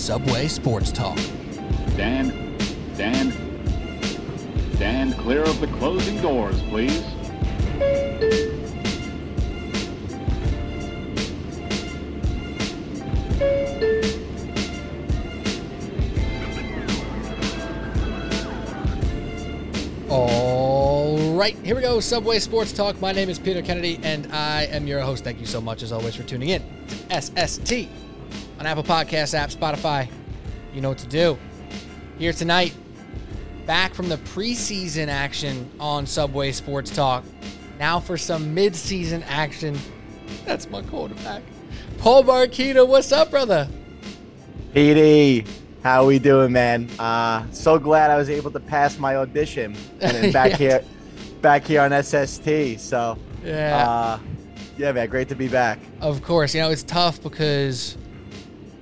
Subway Sports Talk. Dan, Dan, stand clear of the closing doors, please. All right, here we go. Subway Sports Talk. My name is Peter Kennedy, and I am your host. Thank you so much, as always, for tuning in to SST on Apple Podcast app, Spotify. You know what to do. Here tonight, back from the preseason action on Subway Sports Talk. Now for some midseason action. That's my quarterback. Paul Marquita, what's up, brother? PD, how we doing, man? Uh, so glad I was able to pass my audition and then back Yeah. here, back here on SST. So, Yeah. uh, yeah, man, great to be back. Of course, you know it's tough because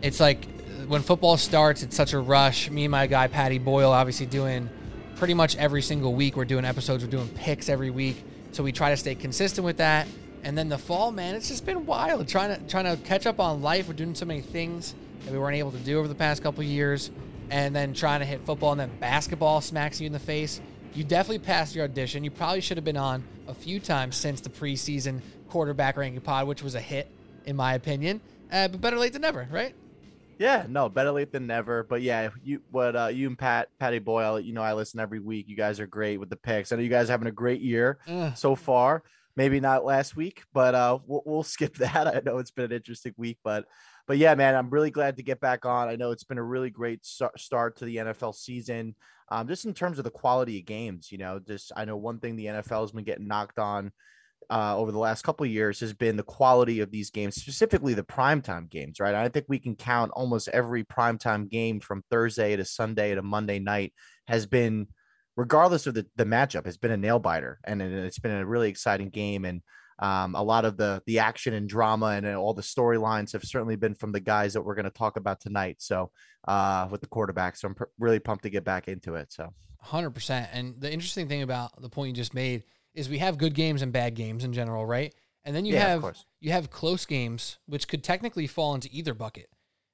it's like when football starts, it's such a rush. Me and my guy Patty Boyle, obviously doing pretty much every single week. We're doing episodes. We're doing picks every week, so we try to stay consistent with that. And then the fall, man, it's just been wild. Trying to trying to catch up on life. We're doing so many things that we weren't able to do over the past couple years, and then trying to hit football, and then basketball smacks you in the face. You definitely passed your audition. You probably should have been on a few times since the preseason quarterback ranking pod, which was a hit in my opinion. Uh, but better late than never, right? Yeah, no, better late than never. But yeah, you, what, uh, you and Pat, Patty Boyle, you know, I listen every week. You guys are great with the picks. I know you guys are having a great year Ugh. so far. Maybe not last week, but uh, we'll, we'll skip that. I know it's been an interesting week, but but yeah, man, I'm really glad to get back on. I know it's been a really great start to the NFL season. Um, just in terms of the quality of games, you know, just I know one thing the NFL has been getting knocked on uh, over the last couple years has been the quality of these games, specifically the primetime games, right? I think we can count almost every primetime game from Thursday to Sunday to Monday night has been, regardless of the, the matchup, has been a nail biter. And it- it's been a really exciting game. And um, a lot of the the action and drama and uh, all the storylines have certainly been from the guys that we're going to talk about tonight. So uh, with the quarterback, so I'm pr- really pumped to get back into it. So Hundred percent. And the interesting thing about the point you just made is we have good games and bad games in general, right? And then you Yeah, have you have close games, which could technically fall into either bucket.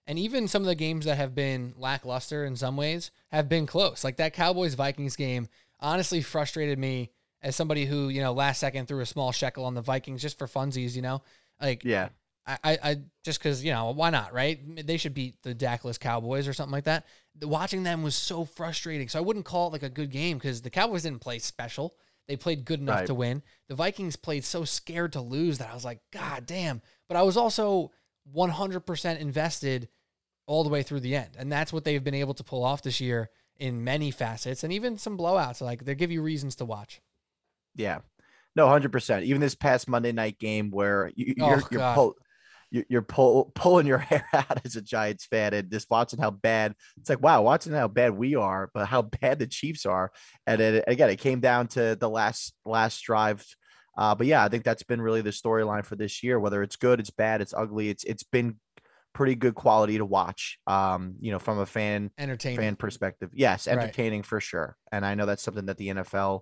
And even some of the games that have been lackluster in some ways have been close. Like that Cowboys Vikings game honestly frustrated me as somebody who, you know, last second threw a small shekel on the Vikings just for funsies, you know? Like yeah, I, I, I just because you know why not, right? They should beat the Dackless Cowboys or something like that. The- Watching them was so frustrating. So I wouldn't call it like a good game because the Cowboys didn't play special. They played good enough Right. to win. The Vikings played so scared to lose that I was like, God damn. But I was also 100% invested all the way through the end, and that's what they've been able to pull off this year in many facets and even some blowouts. Like they give you reasons to watch. Yeah, no, hundred percent. Even this past Monday night game where you, Oh, you're you're, God. You're pull, pulling your hair out as a Giants fan and just watching how bad it's like. Wow, watching how bad we are, but how bad the Chiefs are. And it, again, it came down to the last last drive. Uh, but yeah, I think that's been really the storyline for this year. Whether it's good, it's bad, it's ugly. It's it's been pretty good quality to watch. Um, you know, from a fan Entertaining. fan perspective. Yes, Right. entertaining for sure. And I know that's something that the NFL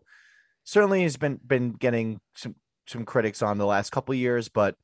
certainly has been been getting some some critics on the last couple of years, but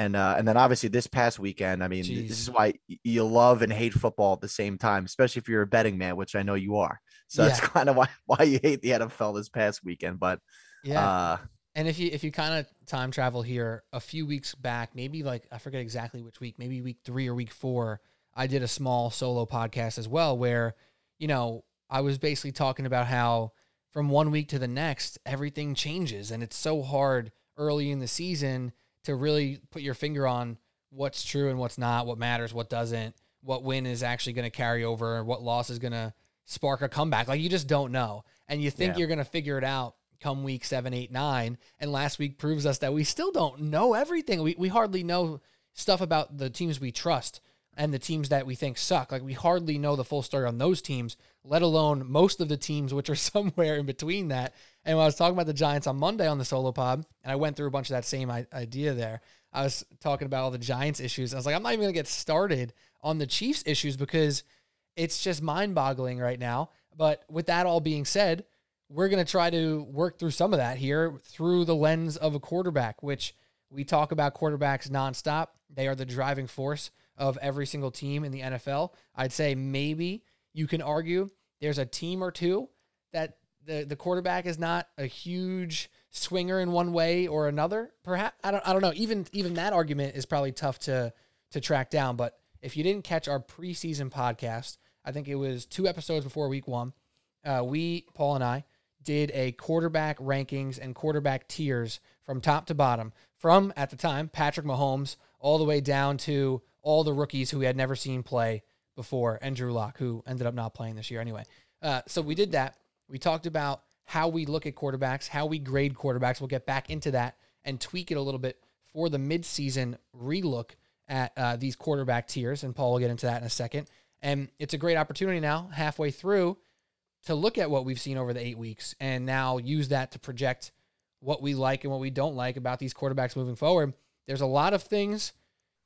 and uh and then obviously this past weekend, I mean, Jeez. this is why you love and hate football at the same time, especially if you're a betting man, which I know you are. So that's kind of why why you hate the NFL this past weekend. But yeah. uh And if you if you kind of time travel here a few weeks back, maybe like I forget exactly which week, maybe week three or week four, I did a small solo podcast as well where, you know, I was basically talking about how from one week to the next, everything changes and it's so hard early in the season to really put your finger on what's true and what's not, what matters, what doesn't, what win is actually going to carry over, what loss is going to spark a comeback. Like you just don't know. And you think Yeah. you're going to figure it out come week seven, eight, nine. And last week proves us that we still don't know everything. We, we hardly know stuff about the teams we trust and the teams that we think suck. Like we hardly know the full story on those teams, let alone most of the teams, which are somewhere in between that. And when I was talking about the Giants on Monday on the solo pod, and I went through a bunch of that same idea there, I was talking about all the Giants issues. I was like, I'm not even to get started on the Chiefs issues because it's just mind boggling right now. But with that all being said, we're to try to work through some of that here through the lens of a quarterback, which we talk about quarterbacks nonstop. They are the driving force of every single team in the NFL. I'd say maybe you can argue there's a team or two that the the quarterback is not a huge swinger in one way or another. Perhaps I don't I don't know. Even even that argument is probably tough to to track down. But if you didn't catch our preseason podcast, I think it was two episodes before week one. Uh, we Paul and I did a quarterback rankings and quarterback tiers from top to bottom, from at the time Patrick Mahomes all the way down to all the rookies who we had never seen play before, and Drew Lock, who ended up not playing this year anyway. Uh, so we did that. We talked about how we look at quarterbacks, how we grade quarterbacks. We'll get back into that and tweak it a little bit for the midseason relook at uh, these quarterback tiers. And Paul will get into that in a second. And it's a great opportunity now, halfway through, to look at what we've seen over the eight weeks and now use that to project what we like and what we don't like about these quarterbacks moving forward. There's a lot of things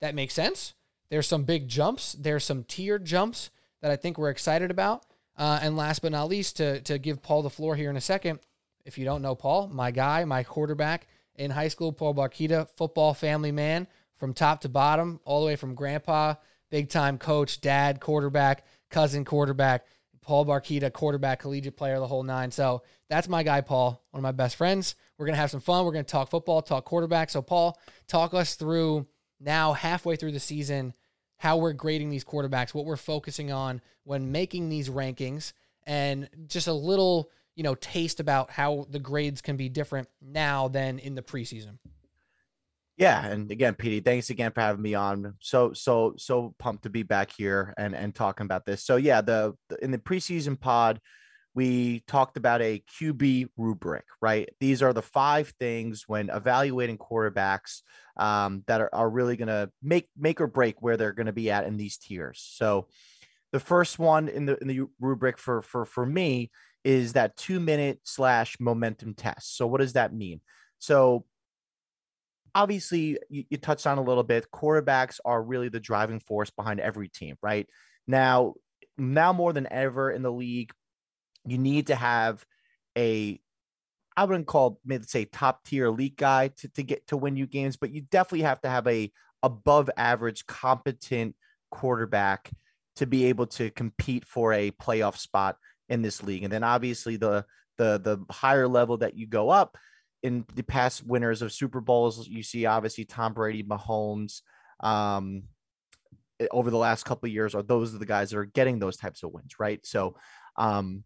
that make sense. There's some big jumps. There's some tiered jumps that I think we're excited about. Uh, and last but not least, to, to give Paul the floor here in a second. If you don't know Paul, my guy, my quarterback in high school, Paul Barquita, football family man from top to bottom, all the way from grandpa, big time coach, dad, quarterback, cousin, quarterback, Paul Barquita, quarterback, collegiate player, the whole nine. So that's my guy, Paul, one of my best friends. We're going to have some fun. We're going to talk football, talk quarterback. So, Paul, talk us through now, halfway through the season, how we're grading these quarterbacks, what we're focusing on when making these rankings, and just a little, you know, taste about how the grades can be different now than in the preseason. Yeah, and again, PD, thanks again for having me on. So so so pumped to be back here and and talking about this. So yeah, the, the in the preseason pod, we talked about a QB rubric, right? These are the five things when evaluating quarterbacks um, that are, are really going to make make or break where they're going to be at in these tiers. So the first one in the in the rubric for for for me is that two minute slash momentum test. So what does that mean? So obviously you, you touched on a little bit quarterbacks are really the driving force behind every team right now now more than ever in the league you need to have a i wouldn't call maybe say top tier elite guy to, to get to win you games but you definitely have to have a above average competent quarterback to be able to compete for a playoff spot in this league and then obviously the the the higher level that you go up in the past winners of Super Bowls, you see obviously Tom Brady, Mahomes, um, over the last couple of years, are those are the guys that are getting those types of wins, right? So, um,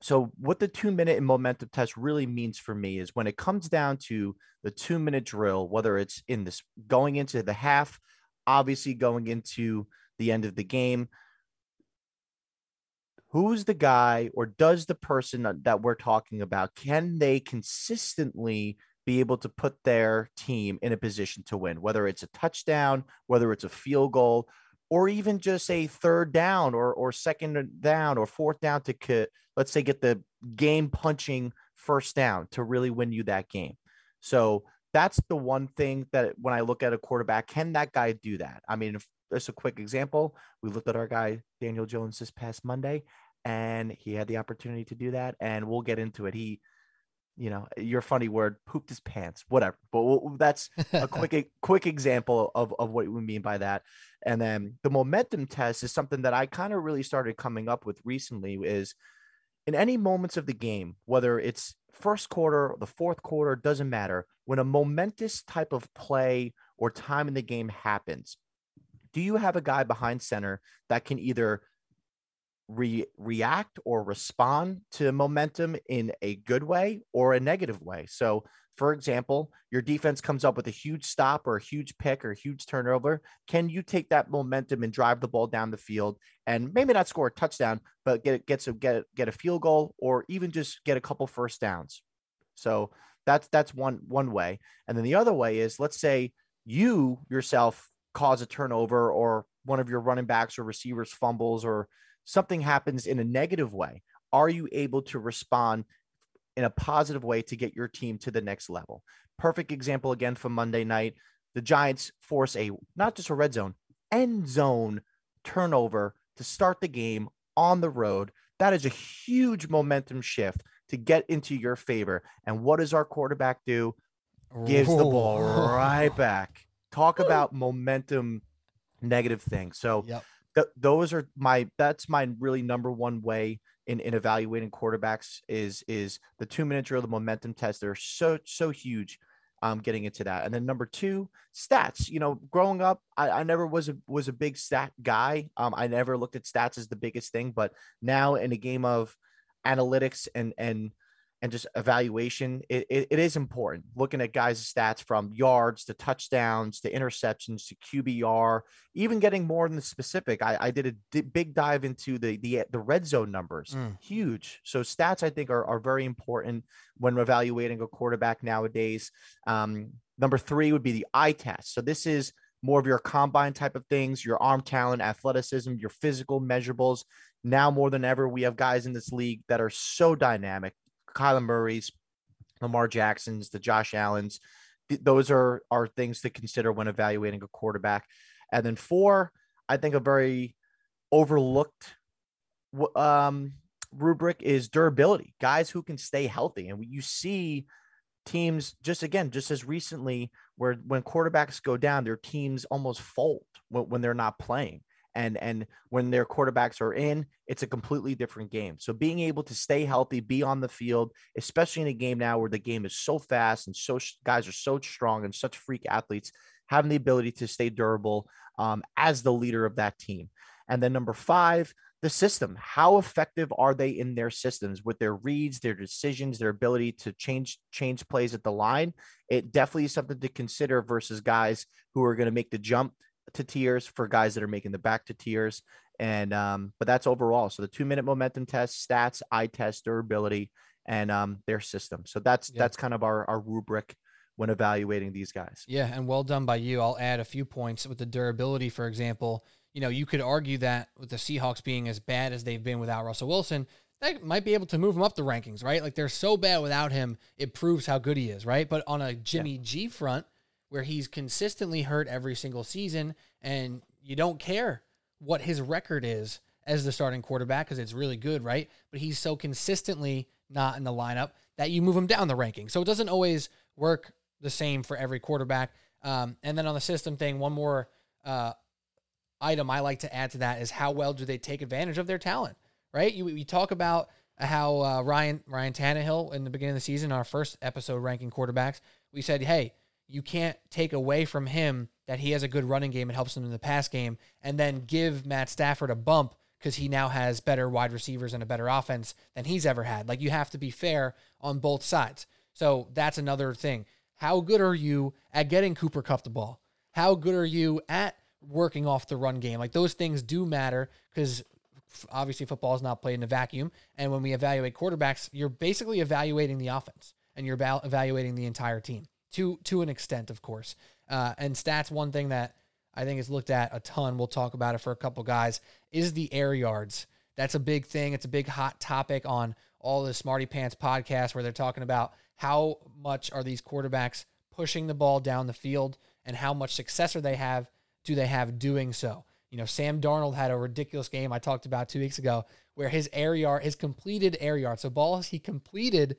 so what the two minute and momentum test really means for me is when it comes down to the two minute drill, whether it's in this going into the half, obviously going into the end of the game, who's the guy or does the person that we're talking about can they consistently be able to put their team in a position to win whether it's a touchdown whether it's a field goal or even just a third down or or second down or fourth down to let's say get the game punching first down to really win you that game so that's the one thing that when I look at a quarterback, can that guy do that? I mean, just a quick example. We looked at our guy Daniel Jones this past Monday, and he had the opportunity to do that. And we'll get into it. He, you know, your funny word, pooped his pants, whatever. But that's a quick quick example of of what we mean by that. And then the momentum test is something that I kind of really started coming up with recently. Is in any moments of the game, whether it's first quarter, the fourth quarter, doesn't matter. When a momentous type of play or time in the game happens, do you have a guy behind center that can either re- react or respond to momentum in a good way or a negative way? So, for example, your defense comes up with a huge stop or a huge pick or a huge turnover. Can you take that momentum and drive the ball down the field and maybe not score a touchdown, but get get some get get a field goal or even just get a couple first downs? So that's that's one one way. And then the other way is let's say you yourself cause a turnover or one of your running backs or receivers fumbles or something happens in a negative way, are you able to respond in a positive way to get your team to the next level? Perfect example again from Monday night. The Giants force a not just a red zone, end zone turnover to start the game on the road. That is a huge momentum shift to get into your favor. And what does our quarterback do? Gives the ball right back talk about momentum negative thing. So Yep. Th- those are my that's my really number one way in, in evaluating quarterbacks is is the two minute drill, the momentum test. They're so so huge. Um, getting into that, and then number two, stats. You know, growing up, I, I never was a was a big stat guy. Um, I never looked at stats as the biggest thing, but now in a game of analytics and and and just evaluation, it, it, it is important. Looking at guys' stats from yards to touchdowns to interceptions to QBR, even getting more than the specific. I, I did a big dive into the the the red zone numbers, Mm. huge. So stats I think are are very important when evaluating a quarterback nowadays. Um, number three would be the eye test. So this is more of your combine type of things, your arm talent, athleticism, your physical measurables. Now more than ever, we have guys in this league that are so dynamic. Kyler Murray's, Lamar Jackson's, the Josh Allen's. Th- Those are are things to consider when evaluating a quarterback. And then four, I think a very overlooked um, rubric is durability. Guys who can stay healthy, and you see teams just again just as recently where when quarterbacks go down, their teams almost fold when, when they're not playing. And, and when their quarterbacks are in, it's a completely different game. So being able to stay healthy, be on the field, especially in a game now where the game is so fast and so guys are so strong and such freak athletes, having the ability to stay durable um, as the leader of that team. And then number five, the system. How effective are they in their systems with their reads, their decisions, their ability to change change plays at the line? It definitely is something to consider versus guys who are going to make the jump to tiers for guys that are making the back to tiers. And um, but that's overall. So the two minute momentum test, stats, eye test, durability, and um, their system. So that's Yeah. that's kind of our, our rubric when evaluating these guys. Yeah, and well done by you. I'll add a few points with the durability, for example. You know, you could argue that with the Seahawks being as bad as they've been without Russell Wilson, that might be able to move him up the rankings, right? Like they're so bad without him, it proves how good he is, right? But on a Jimmy G front, where he's consistently hurt every single season, and you don't care what his record is as the starting quarterback because it's really good, right? But he's so consistently not in the lineup that you move him down the ranking. So it doesn't always work the same for every quarterback. Um, and then on the system thing, one more uh, item I like to add to that is how well do they take advantage of their talent, right? You, you talk about how uh, Ryan Ryan Tannehill in the beginning of the season, our first episode ranking quarterbacks, we said, hey, you can't take away from him that he has a good running game and helps him in the pass game, and then give Matt Stafford a bump because he now has better wide receivers and a better offense than he's ever had. Like you have to be fair on both sides. So that's another thing. How good are you at getting Cooper Kupp the ball? How good are you at working off the run game? Like those things do matter because obviously football is not played in a vacuum. And when we evaluate quarterbacks, you're basically evaluating the offense and you're evaluating the entire team to to an extent, of course. Uh, and stats, one thing that I think is looked at a ton. We'll talk about it for a couple guys. Is the air yards? That's a big thing. It's a big hot topic on all the Smarty Pants podcasts where they're talking about how much are these quarterbacks pushing the ball down the field and how much success are they have do they have doing so. You know, Sam Darnold had a ridiculous game I talked about two weeks ago where his air yard, his completed air yard, so balls he completed,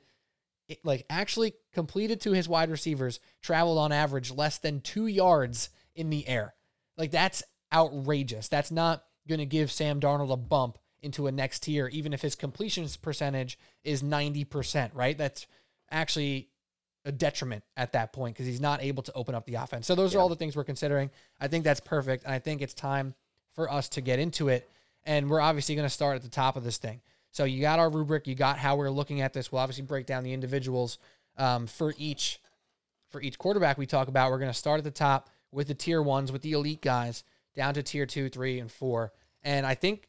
it, like actually completed to his wide receivers, traveled on average less than two yards in the air. Like that's outrageous. That's not going to give Sam Darnold a bump into a next tier, even if his completions percentage is 90%, right? That's actually a detriment at that point because he's not able to open up the offense. So those are all the things we're considering. I think that's perfect. And I think it's time for us to get into it. And we're obviously going to start at the top of this thing. So you got our rubric, you got how we're looking at this. We'll obviously break down the individuals um, for each for each quarterback we talk about. We're going to start at the top with the tier ones, with the elite guys, down to tier two, three, and four. And I think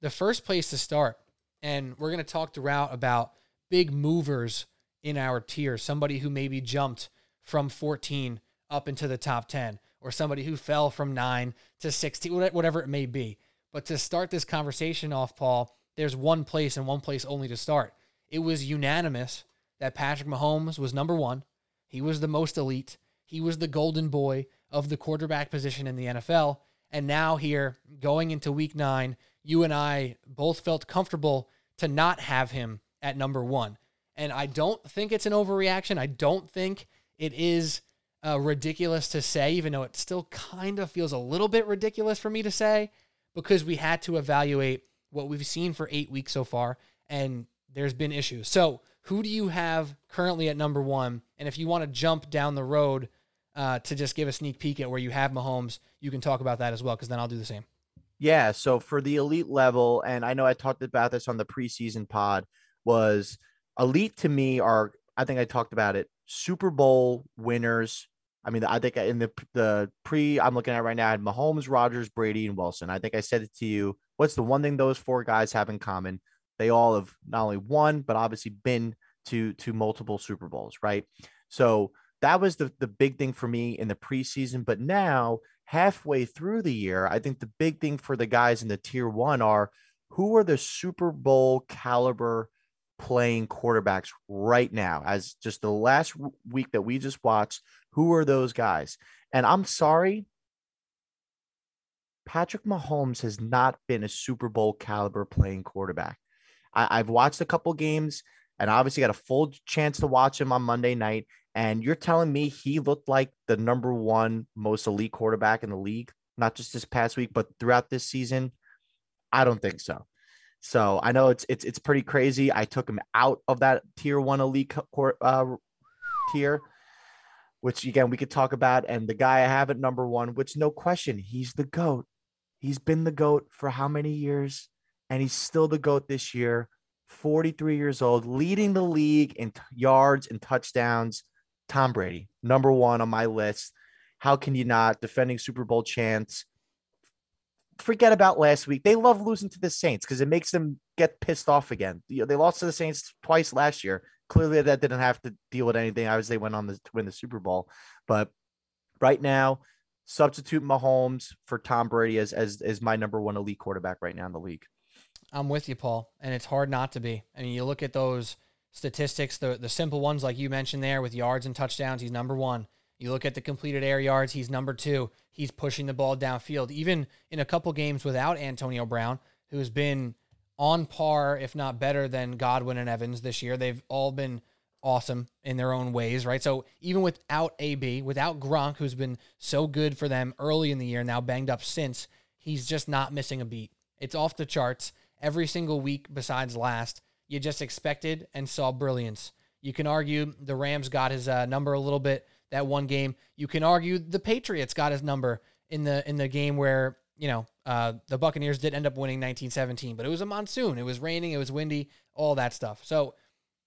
the first place to start, and we're going to talk throughout about big movers in our tier, somebody who maybe jumped from 14 up into the top 10, or somebody who fell from 9 to 16, whatever it may be. But to start this conversation off, Paul, there's one place and one place only to start. It was unanimous that Patrick Mahomes was number one. He was the most elite. He was the golden boy of the quarterback position in the NFL. And now, here, going into week nine, you and I both felt comfortable to not have him at number one. And I don't think it's an overreaction. I don't think it is uh, ridiculous to say, even though it still kind of feels a little bit ridiculous for me to say, because we had to evaluate what we've seen for eight weeks so far, and there's been issues. So, who do you have currently at number one? And if you want to jump down the road uh, to just give a sneak peek at where you have Mahomes, you can talk about that as well, because then I'll do the same. Yeah. So for the elite level, and I know I talked about this on the preseason pod, was elite to me are I think I talked about it. Super Bowl winners. I mean, I think uh, in the the pre I'm looking at right now, I had Mahomes, Rodgers, Brady, and Wilson. I think I said it to you. What's the one thing those four guys have in common? They all have not only won, but obviously been to to multiple Super Bowls, right? So that was the the big thing for me in the preseason. But now halfway through the year, I think the big thing for the guys in the tier one are who are the Super Bowl caliber playing quarterbacks right now as just the last week that we just watched who are those guys and i'm sorry patrick mahomes has not been a super bowl caliber playing quarterback I, have watched a couple games and obviously got a full chance to watch him on monday night and you're telling me he looked like the number one most elite quarterback in the league, not just this past week, but throughout this season? I don't think so. So I know it's it's it's pretty crazy. I took him out of that tier one elite uh, tier, which again we could talk about. And the guy I have at number one, which no question, he's the goat. He's been the goat for how many years, and he's still the goat this year. 43 years old, leading the league in t- yards and touchdowns. Tom Brady, number one on my list. How can you not? Defending Super Bowl chance. Forget about last week. They love losing to the Saints because it makes them get pissed off again. They lost to the Saints twice last year. Clearly, that didn't have to deal with anything as they went on the, to win the Super Bowl. But right now, substitute Mahomes for Tom Brady as, as, as my number one elite quarterback right now in the league. I'm with you, Paul. And it's hard not to be. I mean, you look at those – statistics, the the simple ones like you mentioned there with yards and touchdowns, he's number one. You look at the completed air yards, he's number two. He's pushing the ball downfield. Even in a couple games without Antonio Brown, who's been on par, if not better than Godwin and Evans this year, they've all been awesome in their own ways, right? So even without AB, without Gronk, who's been so good for them early in the year, now banged up since, he's just not missing a beat. It's off the charts every single week besides last you just expected and saw brilliance. You can argue the Rams got his uh, number a little bit that one game. You can argue the Patriots got his number in the in the game where you know uh, the Buccaneers did end up winning 1917, but it was a monsoon. It was raining. It was windy. All that stuff. So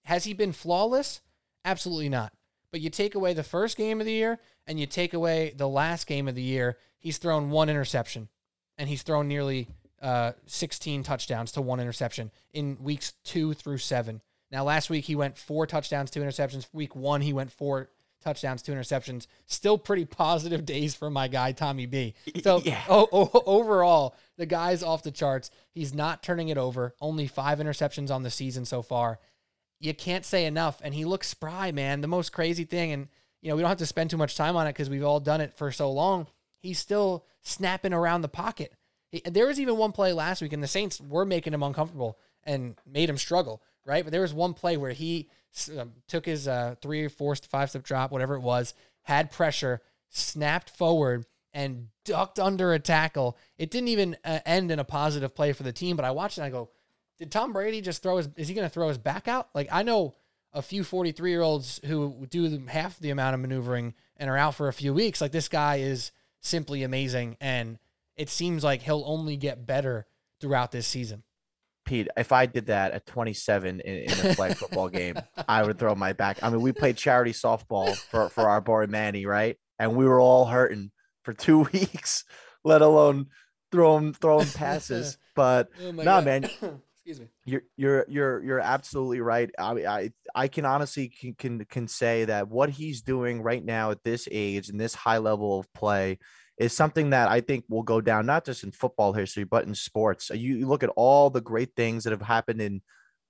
has he been flawless? Absolutely not. But you take away the first game of the year and you take away the last game of the year, he's thrown one interception, and he's thrown nearly uh, 16 touchdowns to one interception in weeks two through seven. Now, last week he went four touchdowns, two interceptions. Week one, he went four touchdowns, two interceptions. Still pretty positive days for my guy, Tommy B. So, yeah. oh, oh, overall, the guy's off the charts. He's not turning it over. Only five interceptions on the season so far. You can't say enough. And he looks spry, man. The most crazy thing, and, you know, we don't have to spend too much time on it because we've all done it for so long. He's still snapping around the pocket. There was even one play last week, and the Saints were making him uncomfortable and made him struggle, right? But there was one play where he um, took his uh, three five step drop, whatever it was, had pressure, snapped forward, and ducked under a tackle. It didn't even uh, end in a positive play for the team, but I watched it and I go, did Tom Brady just throw his, is he going to throw his back out? Like, I know a few 43 year olds who do half the amount of maneuvering and are out for a few weeks. Like, this guy is simply amazing. And it seems like he'll only get better throughout this season. Pete, if I did that at 27 in, in a flag football game, I would throw my back. I mean, we played charity softball for, for our boy Manny, right? And we were all hurting for two weeks, let alone throwing throwing passes. But oh no, nah, man. Excuse me. You're you're you're you're absolutely right. I I I can honestly can, can can say that what he's doing right now at this age and this high level of play is something that I think will go down not just in football history, but in sports. Uh, you, you look at all the great things that have happened in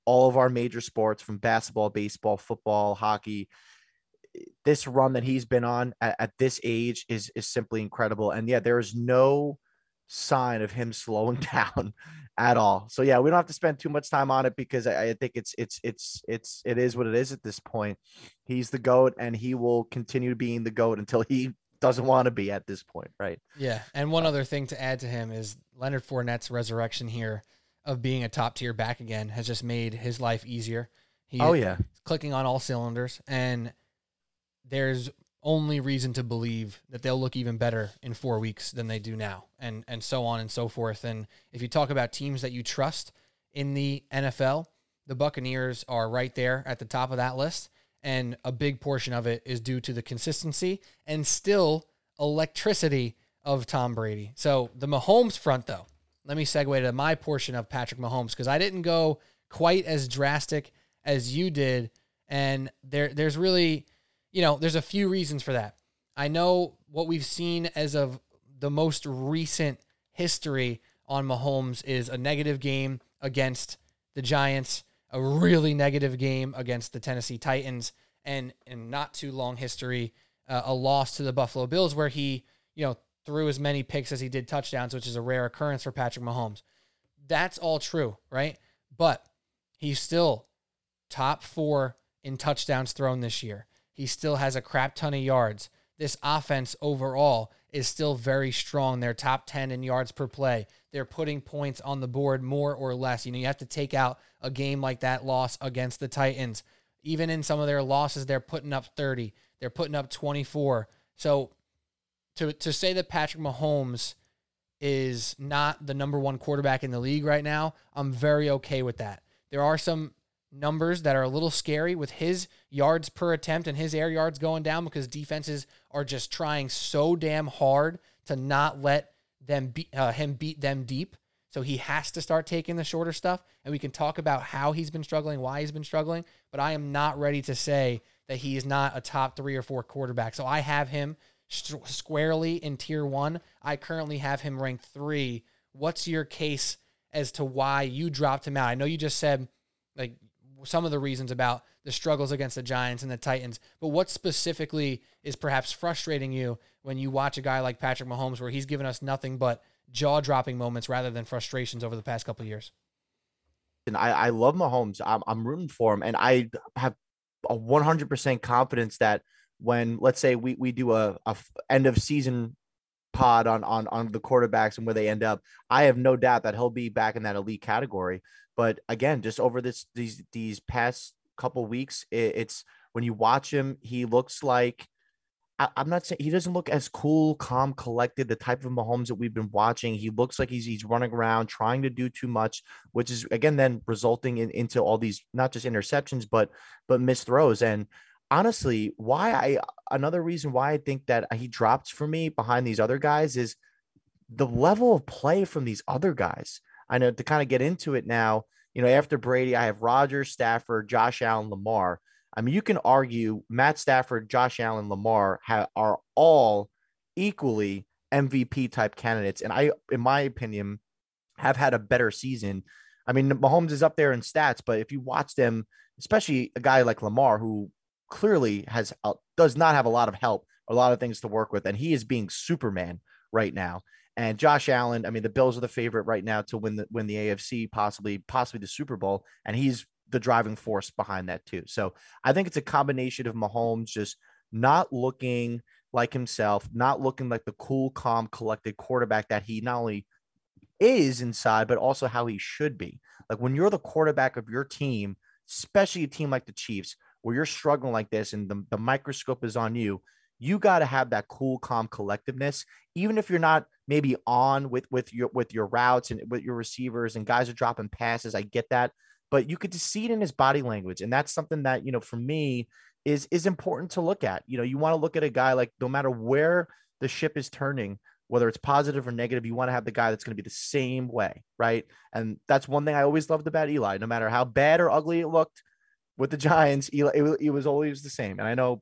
all of our major sports from basketball, baseball, football, hockey. This run that he's been on at, at this age is is simply incredible. And yeah, there is no sign of him slowing down at all. So yeah, we don't have to spend too much time on it because I, I, think it's it's it's it's it is what it is at this point. He's the goat, and he will continue being the goat until he doesn't want to be at this point, right? Yeah. And one uh, other thing to add to him is Leonard Fournette's resurrection here of being a top tier back again has just made his life easier. He oh yeah, clicking on all cylinders, and there's only reason to believe that they'll look even better in four weeks than they do now, and and so on and so forth. And if you talk about teams that you trust in the NFL, the Buccaneers are right there at the top of that list, and a big portion of it is due to the consistency and still electricity of Tom Brady. So the Mahomes front, though, let me segue to my portion of Patrick Mahomes because I didn't go quite as drastic as you did, and there there's really you know, there's a few reasons for that. I know what we've seen as of the most recent history on Mahomes is a negative game against the Giants, a really negative game against the Tennessee Titans, and in not too long history, uh, a loss to the Buffalo Bills where he, you know, threw as many picks as he did touchdowns, which is a rare occurrence for Patrick Mahomes. That's all true, right? But he's still top four in touchdowns thrown this year he still has a crap ton of yards. This offense overall is still very strong. They're top 10 in yards per play. They're putting points on the board more or less. You know, you have to take out a game like that loss against the Titans. Even in some of their losses, they're putting up 30. They're putting up 24. So to to say that Patrick Mahomes is not the number one quarterback in the league right now, I'm very okay with that. There are some numbers that are a little scary with his yards per attempt and his air yards going down because defenses are just trying so damn hard to not let them beat uh, him beat them deep. So he has to start taking the shorter stuff, and we can talk about how he's been struggling, why he's been struggling. But I am not ready to say that he is not a top three or four quarterback. So I have him squarely in tier one. I currently have him ranked three. What's your case as to why you dropped him out? I know you just said like some of the reasons about the struggles against the Giants and the Titans. But what specifically is perhaps frustrating you when you watch a guy like Patrick Mahomes, where he's given us nothing but jaw dropping moments rather than frustrations over the past couple years? And I, I love Mahomes. I'm, I'm rooting for him. And I have a 100% confidence that when, let's say, we, we do a, a end of season pod on, on, on the quarterbacks and where they end up, I have no doubt that he'll be back in that elite category. But again, just over this these these past couple weeks, it, it's when you watch him, he looks like I, am not saying he doesn't look as cool, calm, collected, the type of Mahomes that we've been watching. He looks like he's he's running around trying to do too much, which is again then resulting in into all these not just interceptions, but but missed throws. And honestly, why I another reason why I think that he drops for me behind these other guys is the level of play from these other guys. I know to kind of get into it now, you know, after Brady, I have Rodgers, Stafford, Josh Allen, Lamar. I mean, you can argue Matt Stafford, Josh Allen, Lamar are all equally MVP type candidates. And I, in my opinion, have had a better season. I mean, Mahomes is up there in stats, but if you watch them, especially a guy like Lamar, who clearly has uh, does not have a lot of help, a lot of things to work with, and he is being Superman right now. And Josh Allen, I mean, the Bills are the favorite right now to win the win the AFC, possibly possibly the Super Bowl, and he's the driving force behind that too. So I think it's a combination of Mahomes just not looking like himself, not looking like the cool, calm, collected quarterback that he not only is inside, but also how he should be. Like when you're the quarterback of your team, especially a team like the Chiefs, where you're struggling like this and the, the microscope is on you, you got to have that cool, calm collectiveness, even if you're not maybe on with with your with your routes and with your receivers and guys are dropping passes. I get that, but you could see it in his body language, and that's something that you know for me is is important to look at. You know, you want to look at a guy like no matter where the ship is turning, whether it's positive or negative, you want to have the guy that's going to be the same way, right? And that's one thing I always loved about Eli. No matter how bad or ugly it looked with the Giants, Eli it, it was always the same. And I know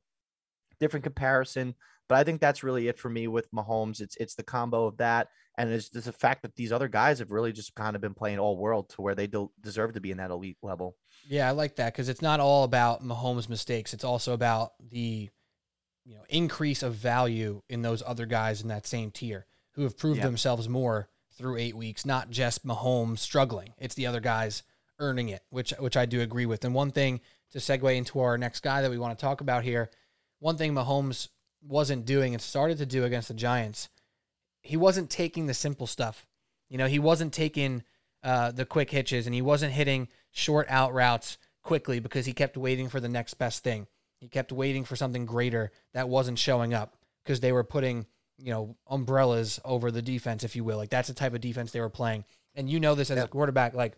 different comparison. But I think that's really it for me with Mahomes. It's it's the combo of that, and it's, it's the fact that these other guys have really just kind of been playing all world to where they deserve to be in that elite level. Yeah, I like that because it's not all about Mahomes' mistakes. It's also about the you know increase of value in those other guys in that same tier who have proved yeah. themselves more through eight weeks, not just Mahomes struggling. It's the other guys earning it, which which I do agree with. And one thing to segue into our next guy that we want to talk about here, one thing Mahomes wasn't doing and started to do against the Giants, he wasn't taking the simple stuff. You know, he wasn't taking uh, the quick hitches and he wasn't hitting short out routes quickly because he kept waiting for the next best thing. He kept waiting for something greater that wasn't showing up because they were putting, you know, umbrellas over the defense, if you will. Like that's the type of defense they were playing. And you know this as a quarterback, like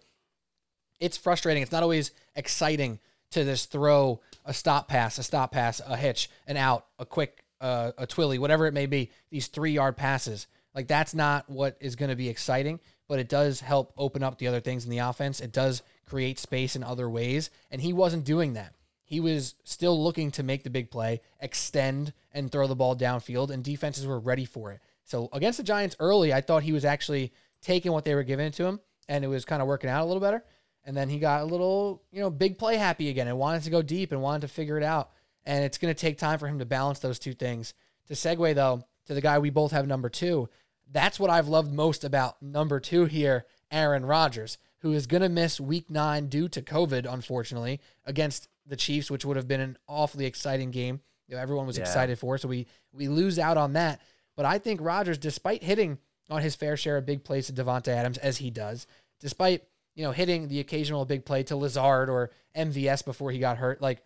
it's frustrating. It's not always exciting to just throw a stop pass, a stop pass, a hitch, an out, a quick, uh, a twilly, whatever it may be. These three yard passes, like that's not what is going to be exciting. But it does help open up the other things in the offense. It does create space in other ways, and he wasn't doing that. He was still looking to make the big play, extend, and throw the ball downfield, and defenses were ready for it. So against the Giants early, I thought he was actually taking what they were giving to him, and it was kind of working out a little better. And then he got a little, you know, big play happy again and wanted to go deep and wanted to figure it out. And it's going to take time for him to balance those two things. To segue, though, to the guy we both have number two, that's what I've loved most about number two here, Aaron Rodgers, who is going to miss week nine due to COVID, unfortunately, against the Chiefs, which would have been an awfully exciting game. You know, everyone was Yeah. excited for. So we we lose out on that. But I think Rodgers, despite hitting on his fair share of big plays to Davante Adams, as he does, despite you know hitting the occasional big play to Lazard or MVS before he got hurt, like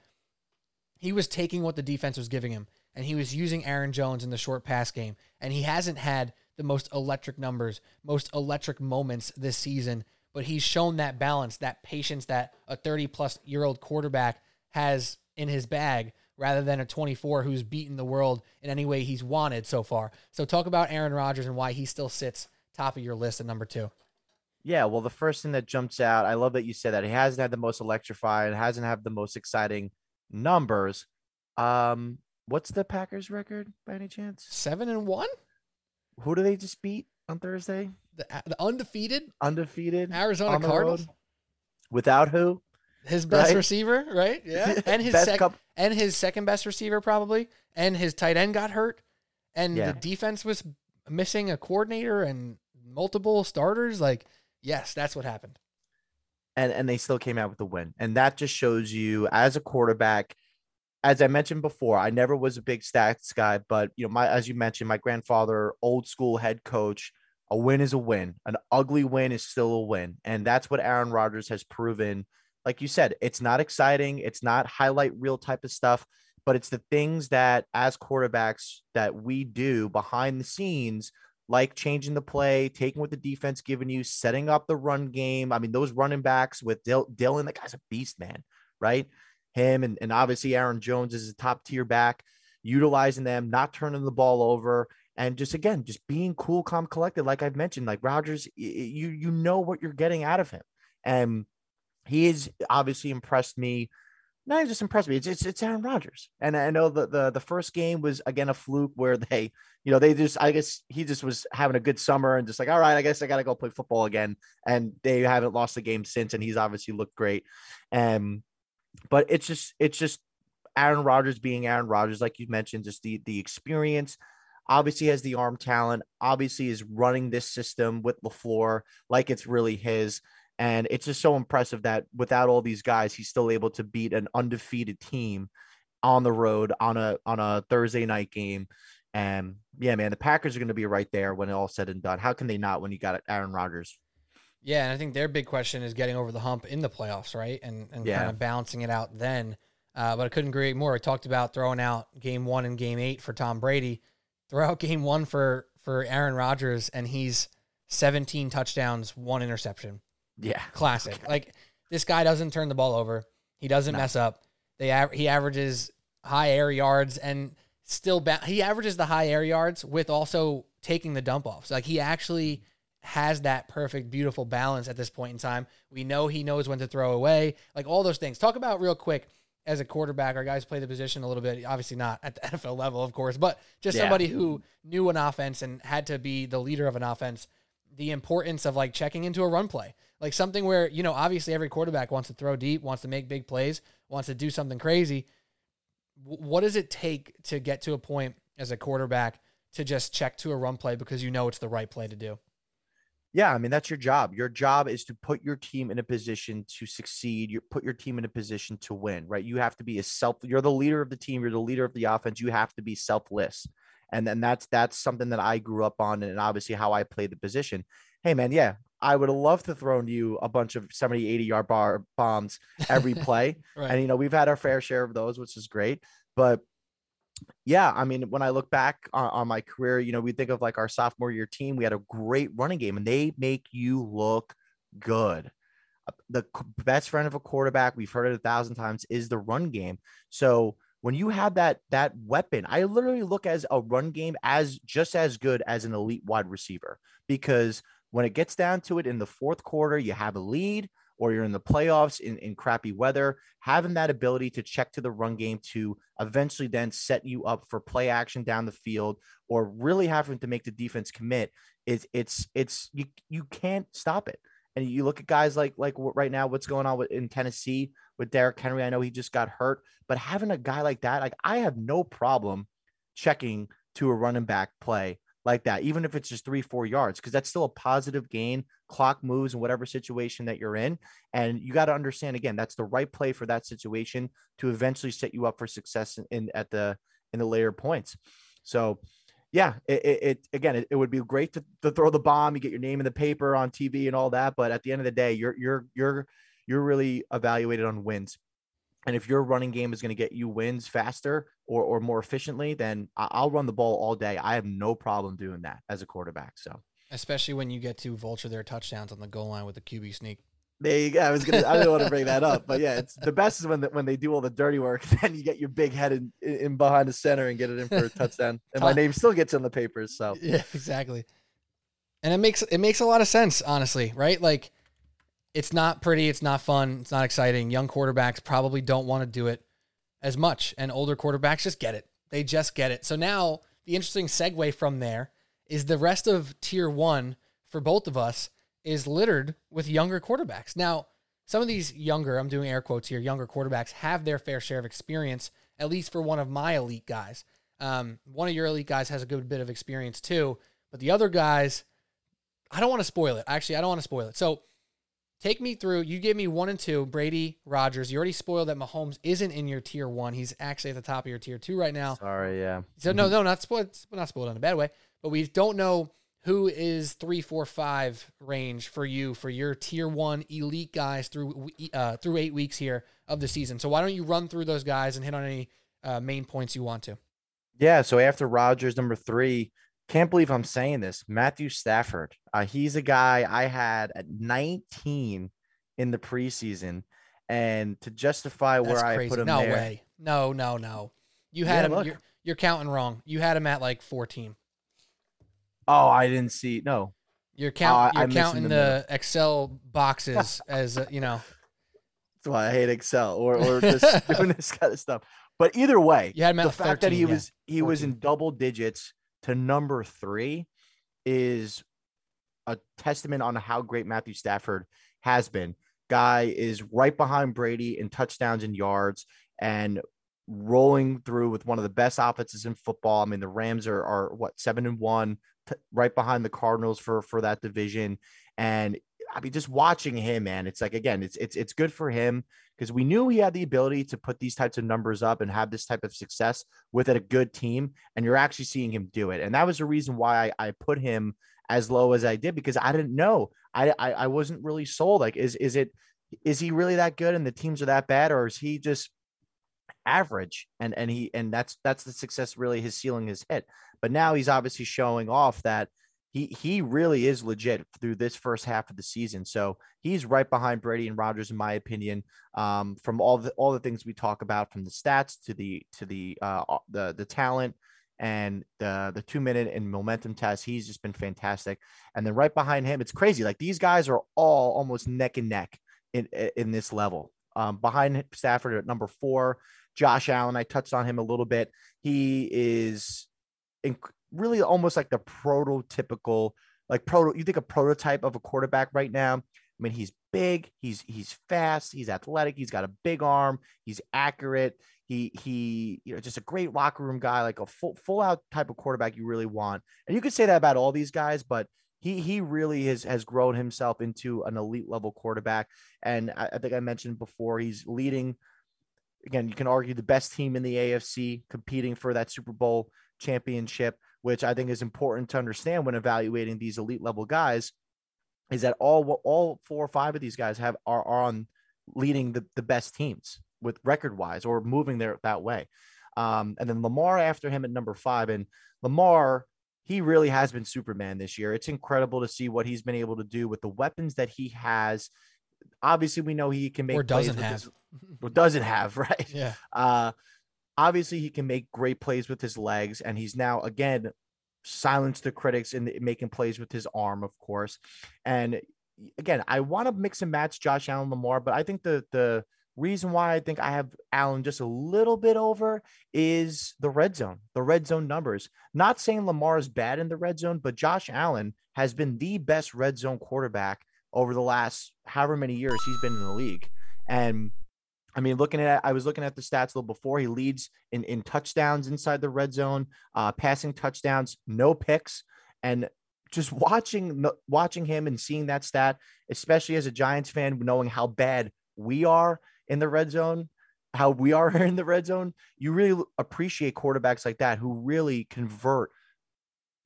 he was taking what the defense was giving him, and he was using Aaron Jones in the short pass game, and he hasn't had the most electric numbers, most electric moments this season. But he's shown that balance, that patience that a 30 plus year old quarterback has in his bag rather than a 24 who's beaten the world in any way he's wanted so far. So talk about Aaron Rodgers and why he still sits top of your list at number two. Yeah, well, the first thing that jumps out, I love that you said that he hasn't had the most electrifying, hasn't had the most exciting numbers. Um, what's the Packers record by any chance? Seven and one, Who do they just beat on Thursday? the, the undefeated Undefeated Arizona Cardinals. road? Without who? His best Right? receiver, right? Yeah, and his sec- and his second best receiver probably, and his tight end got hurt, and Yeah. the defense was missing a coordinator and multiple starters. Like, yes, that's what happened. and and they still came out with the win. And that just shows you as a quarterback. As I mentioned before, I never was a big stats guy, but you know, my as you mentioned, my grandfather, old school head coach, a win is a win. An ugly win is still a win, and that's what Aaron Rodgers has proven. Like you said, it's not exciting, it's not highlight reel type of stuff, but it's the things that as quarterbacks that we do behind the scenes like changing the play, taking what the defense giving you, setting up the run game. I mean, those running backs with Dil- Dillon, that guy's a beast, man, right? Him and, and obviously Aaron Jones is a top tier back, utilizing them, not turning the ball over, and just again, just being cool, calm, collected. Like I've mentioned, like Rodgers, you you know what you're getting out of him, and he has obviously impressed me even just impressed me. It's it's, it's Aaron Rodgers, and I know the, the the first game was again a fluke where they, you know, they just I guess he just was having a good summer and just like, all right, I guess I got to go play football again, and they haven't lost the game since, and he's obviously looked great, um, but it's just it's just Aaron Rodgers being Aaron Rodgers, like you mentioned, just the the experience. Obviously has the arm talent. Obviously is running this system with LaFleur like it's really his. And it's just so impressive that without all these guys, he's still able to beat an undefeated team on the road on a on a Thursday night game. And yeah, man, the Packers are going to be right there when it all said and done. How can they not when you got Aaron Rodgers? Yeah, and I think their big question is getting over the hump in the playoffs, right? And and Yeah. kind of balancing it out then. Uh, but I couldn't agree more. I talked about throwing out game one and game eight for Tom Brady. Throw out game one for for Aaron Rodgers, and he's 17 touchdowns, one interception. Yeah, Classic. Like this guy doesn't turn the ball over. He doesn't No. mess up. They av- he averages high air yards and still ba- he averages the high air yards with also taking the dump offs. Like he actually has that perfect beautiful balance at this point in time. We know he knows when to throw away. Like all those things. Talk about real quick as a quarterback, our guys play the position a little bit, obviously not at the NFL level, of course, but just Yeah. somebody who knew an offense and had to be the leader of an offense the importance of like checking into a run play. Like something where, you know, obviously every quarterback wants to throw deep, wants to make big plays, wants to do something crazy. What does it take to get to a point as a quarterback to just check to a run play because you know it's the right play to do? Yeah, I mean that's your job. Your job is to put your team in a position to succeed. You put your team in a position to win, right? You have to be a self. You're the leader of the team. You're the leader of the offense. You have to be selfless, and then that's that's something that I grew up on, and obviously how I played the position. Hey, man, yeah, I would have loved to throw you a bunch of 70, 80 yard bar bombs every play, Right. and you know we've had our fair share of those, which is great. But yeah, I mean, when I look back on, on my career, you know, we think of like our sophomore year team, we had a great running game and they make you look good. The best friend of a quarterback, we've heard it a thousand times, is the run game. So when you have that that weapon, I literally look as a run game as just as good as an elite wide receiver because when it gets down to it in the fourth quarter, you have a lead or you're in the playoffs in, in crappy weather, having that ability to check to the run game to eventually then set you up for play action down the field or really having to make the defense commit is it's it's you you can't stop it. And you look at guys like like right now what's going on with, in Tennessee with Derrick Henry. I know he just got hurt, but having a guy like that, like I have no problem checking to a running back play like that, even if it's just three, four yards, because that's still a positive gain. Clock moves in whatever situation that you're in. And you got to understand again, that's the right play for that situation to eventually set you up for success in, in at the in the later points. So yeah, it, it, it again, it, it would be great to, to throw the bomb, you get your name in the paper on TV and all that. But at the end of the day, you're you're you're you're really evaluated on wins. And if your running game is going to get you wins faster or, or more efficiently, then I- I'll run the ball all day. I have no problem doing that as a quarterback. So Especially when you get to vulture their touchdowns on the goal line with the QB sneak. there you go. I was gonna. I didn't want to bring that up, but yeah, it's the best is when the, when they do all the dirty work. Then you get your big head in, in behind the center and get it in for a touchdown, and my name still gets in the papers. So Yeah, exactly. And it makes it makes a lot of sense, honestly, right? Like it's not pretty, it's not fun, it's not exciting. Young quarterbacks probably don't want to do it as much, and older quarterbacks just get it. They just get it. So now the interesting segue from there is the rest of tier one for both of us is littered with younger quarterbacks. Now, some of these younger, I'm doing air quotes here, younger quarterbacks have their fair share of experience, at least for one of my elite guys. Um, one of your elite guys has a good bit of experience too, but the other guys, I don't want to spoil it. Actually, I don't want to spoil it. So take me through. You gave me one and two, Brady, Rodgers. You already spoiled that Mahomes isn't in your tier one. He's actually at the top of your tier two right now. sorry, yeah. So no, no, not spoiled, not spoiled in a bad way. But we don't know who is three, four, five range for you for your tier one elite guys through uh, through eight weeks here of the season. So why don't you run through those guys and hit on any uh, main points you want to? Yeah. So after Rodgers, number three, can't believe I'm saying this. Matthew Stafford. Uh, he's a guy I had at 19 in the preseason, and to justify That's where I put him no there, way. No, no, no. You Yeah, had him. look. You're, you're counting wrong. You had him at like 14. Oh, I didn't see. No, You're count, I- I You're counting the the, Excel boxes as uh, you know. that's why I hate Excel or or just doing this kind of stuff. But either way, You had the fact that he yeah, was he was in double digits to number three is a testament on how great Matthew Stafford has been. Guy is right behind Brady in touchdowns and yards and rolling through with one of the best offenses in football. I mean, the Rams are are what seven and one, t- right behind the Cardinals for for that division. And I mean, just watching him, man, it's like again, it's it's it's good for him because we knew he had the ability to put these types of numbers up and have this type of success with a good team. And you're actually seeing him do it. And that was the reason why I, I put him as low as I did because I didn't know. I, I I wasn't really sold. Like, is is it is he really that good and the teams are that bad, or is he just average? And and he and that's that's the success really his ceiling is hit. But now he's obviously showing off that he he really is legit through this first half of the season. So he's right behind Brady and Rodgers, in my opinion. Um, from all the all the things we talk about, from the stats to the to the uh the the talent and the the two minute and momentum test, he's just been fantastic. And then right behind him, it's crazy. Like these guys are all almost neck and neck in in this level. Um, behind Stafford at number four, Josh Allen. I touched on him a little bit. He is really almost like the prototypical, like proto. You think a prototype of a quarterback right now. I mean, he's big, he's he's fast, he's athletic, he's got a big arm, he's accurate. He he, you know, just a great locker room guy, like a full full out type of quarterback you really want. And you could say that about all these guys, but he he really has has grown himself into an elite level quarterback. And I, I think I mentioned before, he's leading. Again, you can argue the best team in the AFC competing for that Super Bowl championship, which I think is important to understand when evaluating these elite level guys. Is that all all four or five of these guys have are, are on leading the, the best teams with record wise or moving there that way. Um, and then Lamar after him at number five. And Lamar, he really has been Superman this year. It's incredible to see what he's been able to do with the weapons that he has. Obviously, we know he can make or doesn't have, his, or doesn't have, right? Yeah. Uh, obviously, he can make great plays with his legs, and he's now again silenced the critics in making plays with his arm, of course. And again, I want to mix and match Josh Allen Lamar, but I think the the reason why I think I have Allen just a little bit over is the red zone, the red zone numbers. Not saying Lamar is bad in the red zone, but Josh Allen has been the best red zone quarterback over the last however many years he's been in the league. And I mean, looking at I was looking at the stats a little before. He leads in in touchdowns inside the red zone, uh, passing touchdowns, no picks, and just watching watching him and seeing that stat, especially as a Giants fan, knowing how bad we are in the red zone, how we are in the red zone, you really appreciate quarterbacks like that who really convert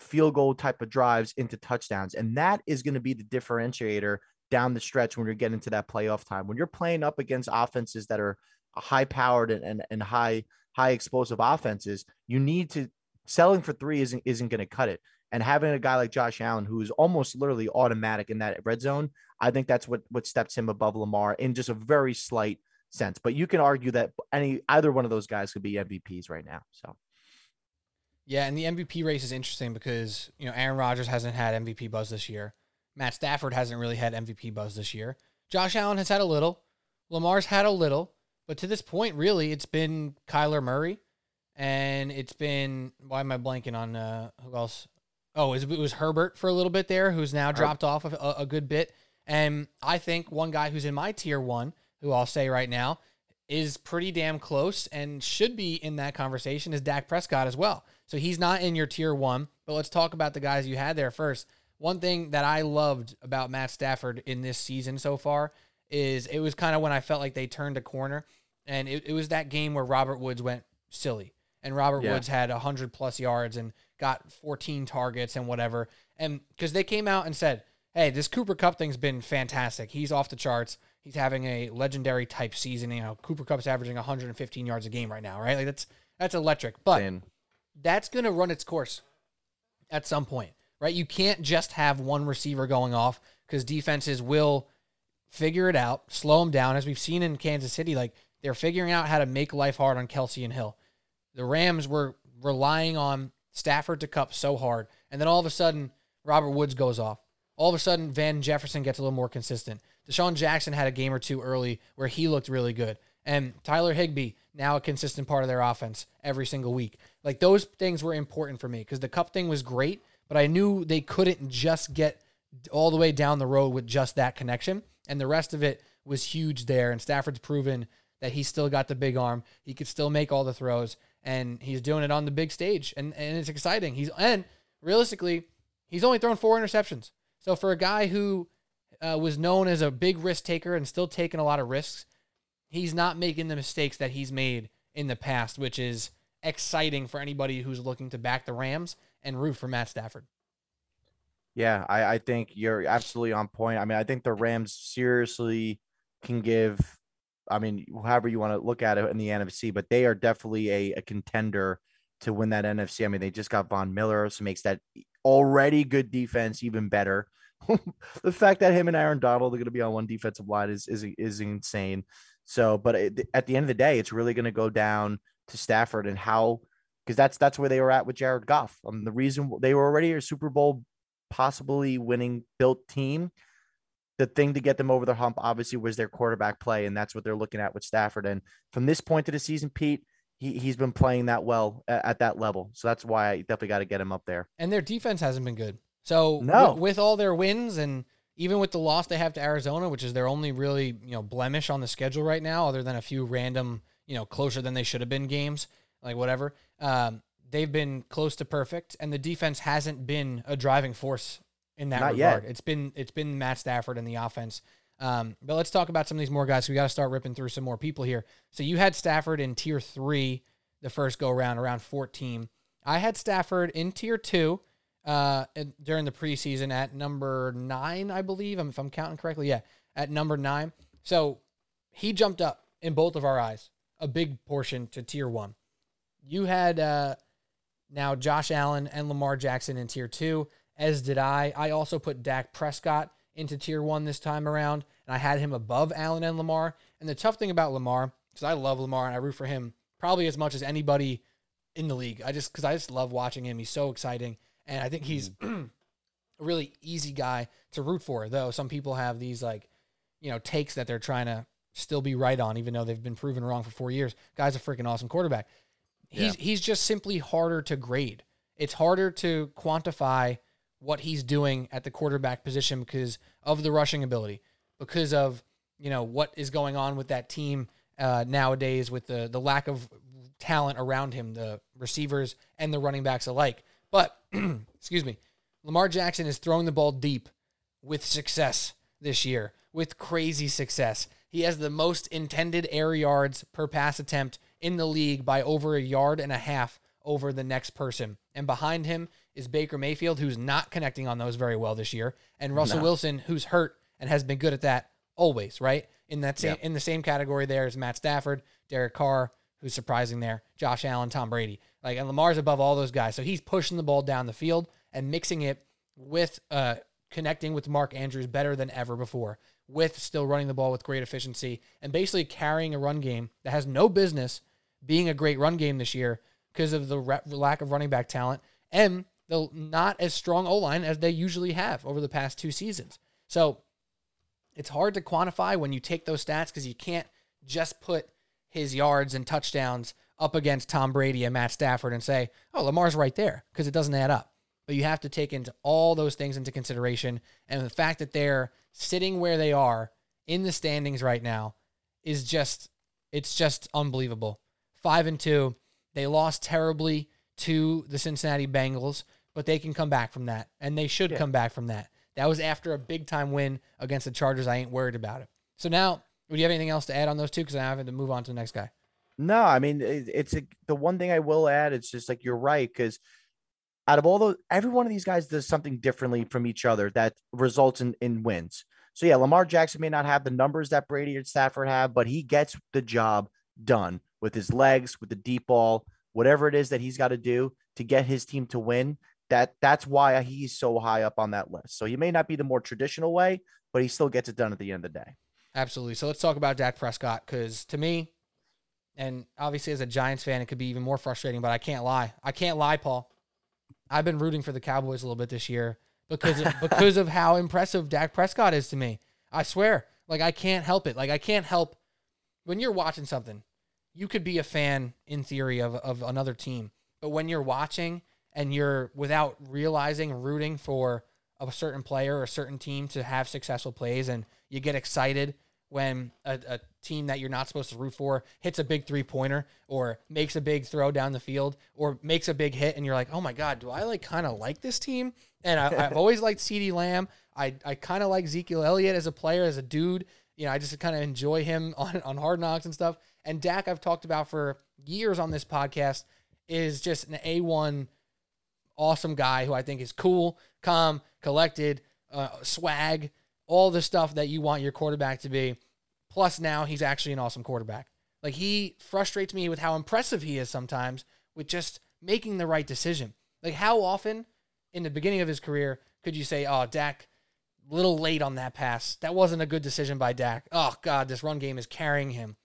field goal type of drives into touchdowns. And that is going to be the differentiator down the stretch when you're getting to that playoff time. When you're playing up against offenses that are high powered and, and, and high, high explosive offenses, you need to selling for three isn't isn't going to cut it. And having a guy like Josh Allen, who is almost literally automatic in that red zone, I think that's what what steps him above Lamar in just a very slight sense. But you can argue that any either one of those guys could be MVPs right now. So. Yeah, and the MVP race is interesting because you know Aaron Rodgers hasn't had MVP buzz this year. Matt Stafford hasn't really had MVP buzz this year. Josh Allen has had a little. Lamar's had a little, but to this point, really, it's been Kyler Murray, and it's been why am I blanking on uh, who else? Oh, it was Herbert for a little bit there, who's now dropped off a, a good bit. And I think one guy who's in my tier one who I'll say right now is pretty damn close and should be in that conversation is Dak Prescott as well. So he's not in your tier one, but let's talk about the guys you had there first. One thing that I loved about Matt Stafford in this season so far is it was kind of when I felt like they turned a corner. And it, it was that game where Robert Woods went silly. And Robert yeah. Woods had 100 plus yards and got 14 targets and whatever. And because they came out and said, hey, this Cooper Kupp thing's been fantastic. He's off the charts. He's having a legendary type season. You know, Cooper Kupp's averaging 115 yards a game right now, right? Like that's that's electric. But Same. that's going to run its course at some point, right? You can't just have one receiver going off because defenses will figure it out, slow them down, as we've seen in Kansas City. Like they're figuring out how to make life hard on Kelce and Hill. The Rams were relying on Stafford to Kupp so hard, and then all of a sudden Robert Woods goes off. All of a sudden Van Jefferson gets a little more consistent. DeSean Jackson had a game or two early where he looked really good. And Tyler Higbee, now a consistent part of their offense every single week. Like those things were important for me because the Kupp thing was great, but I knew they couldn't just get all the way down the road with just that connection. And the rest of it was huge there. And Stafford's proven that he still got the big arm. He could still make all the throws. And he's doing it on the big stage. And, and it's exciting. He's and realistically, he's only thrown four interceptions. So for a guy who uh, was known as a big risk taker and still taking a lot of risks, he's not making the mistakes that he's made in the past, which is exciting for anybody who's looking to back the Rams and root for Matt Stafford. Yeah, I, I think you're absolutely on point. I mean, I think the Rams seriously can give, I mean, however you want to look at it in the NFC, but they are definitely a, a contender to win that NFC. I mean, they just got Von Miller, so makes that already good defense even better. the fact that him and Aaron Donald are going to be on one defensive line is is is insane. So, but at the end of the day, it's really going to go down to Stafford and how, because that's that's where they were at with Jared Goff. Um, the reason they were already a Super Bowl possibly winning built team. The thing to get them over the hump, obviously, was their quarterback play, and that's what they're looking at with Stafford. And from this point to the season, Pete, he, he's been playing that well at, at that level. So that's why I definitely got to get him up there. And their defense hasn't been good. So no. with, with all their wins and even with the loss they have to Arizona, which is their only really you know blemish on the schedule right now, other than a few random you know closer than they should have been games, like whatever. Um, they've been close to perfect, and the defense hasn't been a driving force in that Not regard. yet. It's been it's been Matt Stafford in the offense. Um, but let's talk about some of these more guys. We got to start ripping through some more people here. So you had Stafford in tier three the first go around, around 14. I had Stafford in tier two uh, during the preseason at number nine, I believe, if I'm counting correctly. Yeah, at number nine. So he jumped up in both of our eyes, a big portion to tier one. You had uh, now Josh Allen and Lamar Jackson in tier two, as did I. I also put Dak Prescott into tier one this time around, and I had him above Allen and Lamar. And the tough thing about Lamar, because I love Lamar and I root for him probably as much as anybody in the league. I just because I just love watching him. He's so exciting, and I think he's a really easy guy to root for. Though some people have these like, you know, takes that they're trying to still be right on, even though they've been proven wrong for four years. Guy's a freaking awesome quarterback. He's he's just simply harder to grade. It's harder to quantify what he's doing at the quarterback position because of the rushing ability, because of you know what is going on with that team uh, nowadays with the the lack of talent around him, the receivers and the running backs alike. But excuse me, Lamar Jackson is throwing the ball deep with success this year, with crazy success. He has the most intended air yards per pass attempt in the league by over a yard and a half over the next person. And behind him is Baker Mayfield, who's not connecting on those very well this year, and Russell No. Wilson, who's hurt and has been good at that always, right? In that same Yeah. in the same category there is Matt Stafford, Derek Carr, who's surprising there, Josh Allen, Tom Brady. Like and Lamar's above all those guys. So he's pushing the ball down the field and mixing it with uh connecting with Mark Andrews better than ever before, with still running the ball with great efficiency and basically carrying a run game that has no business being a great run game this year because of the ra- lack of running back talent and the not as strong O line as they usually have over the past two seasons. So it's hard to quantify when you take those stats because you can't just put his yards and touchdowns up against Tom Brady and Matt Stafford and say, oh, Lamar's right there because it doesn't add up. But you have to take into all those things into consideration. And the fact that they're sitting where they are in the standings right now is just, it's just unbelievable. Five and two. They lost terribly to the Cincinnati Bengals, but they can come back from that. And they should Yeah. come back from that. That was after a big time win against the Chargers. I ain't worried about it. So now, would you have anything else to add on those two? Because I have to move on to the next guy. No, I mean it's a, the one thing I will add. It's just like you're right because out of all those, every one of these guys does something differently from each other that results in in wins. So yeah, Lamar Jackson may not have the numbers that Brady or Stafford have, but he gets the job done with his legs, with the deep ball, whatever it is that he's got to do to get his team to win. That that's why he's so high up on that list. So he may not be the more traditional way, but he still gets it done at the end of the day. Absolutely. So let's talk about Dak Prescott because to me, and obviously as a Giants fan, it could be even more frustrating, but I can't lie. I can't lie, Paul. I've been rooting for the Cowboys a little bit this year because of, because of how impressive Dak Prescott is to me. I swear. Like I can't help it. Like I can't help when you're watching something, you could be a fan in theory of, of another team. But when you're watching and you're without realizing rooting for a certain player or a certain team to have successful plays and you get excited when a, a team that you're not supposed to root for hits a big three pointer or makes a big throw down the field or makes a big hit and you're like, oh my God, do I like kind of like this team? And I, I've always liked CeeDee Lamb. I, I kind of like Ezekiel Elliott as a player, as a dude. You know, I just kind of enjoy him on, on Hard Knocks and stuff. And Dak, I've talked about for years on this podcast, is just an A1 awesome guy who I think is cool, calm, collected, uh, swag, all the stuff that you want your quarterback to be. Plus, now he's actually an awesome quarterback. Like, he frustrates me with how impressive he is sometimes with just making the right decision. Like, how often in the beginning of his career could you say, oh, Dak, little late on that pass. That wasn't a good decision by Dak. Oh, God, this run game is carrying him.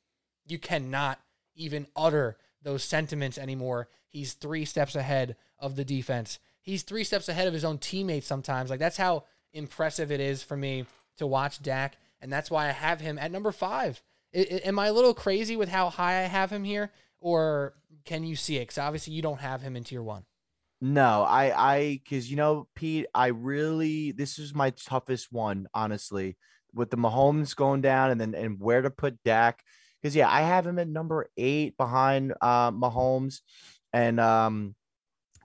You cannot even utter those sentiments anymore. He's three steps ahead of the defense. He's three steps ahead of his own teammates sometimes. Like, that's how impressive it is for me to watch Dak. And that's why I have him at number five. I- I- am I a little crazy with how high I have him here? Or can you see it? Because obviously you don't have him in tier one. No, I, I, because you know, Pete, I really, this is my toughest one, honestly, with the Mahomes going down and then and where to put Dak. Because yeah, I have him at number eight behind uh Mahomes, and um,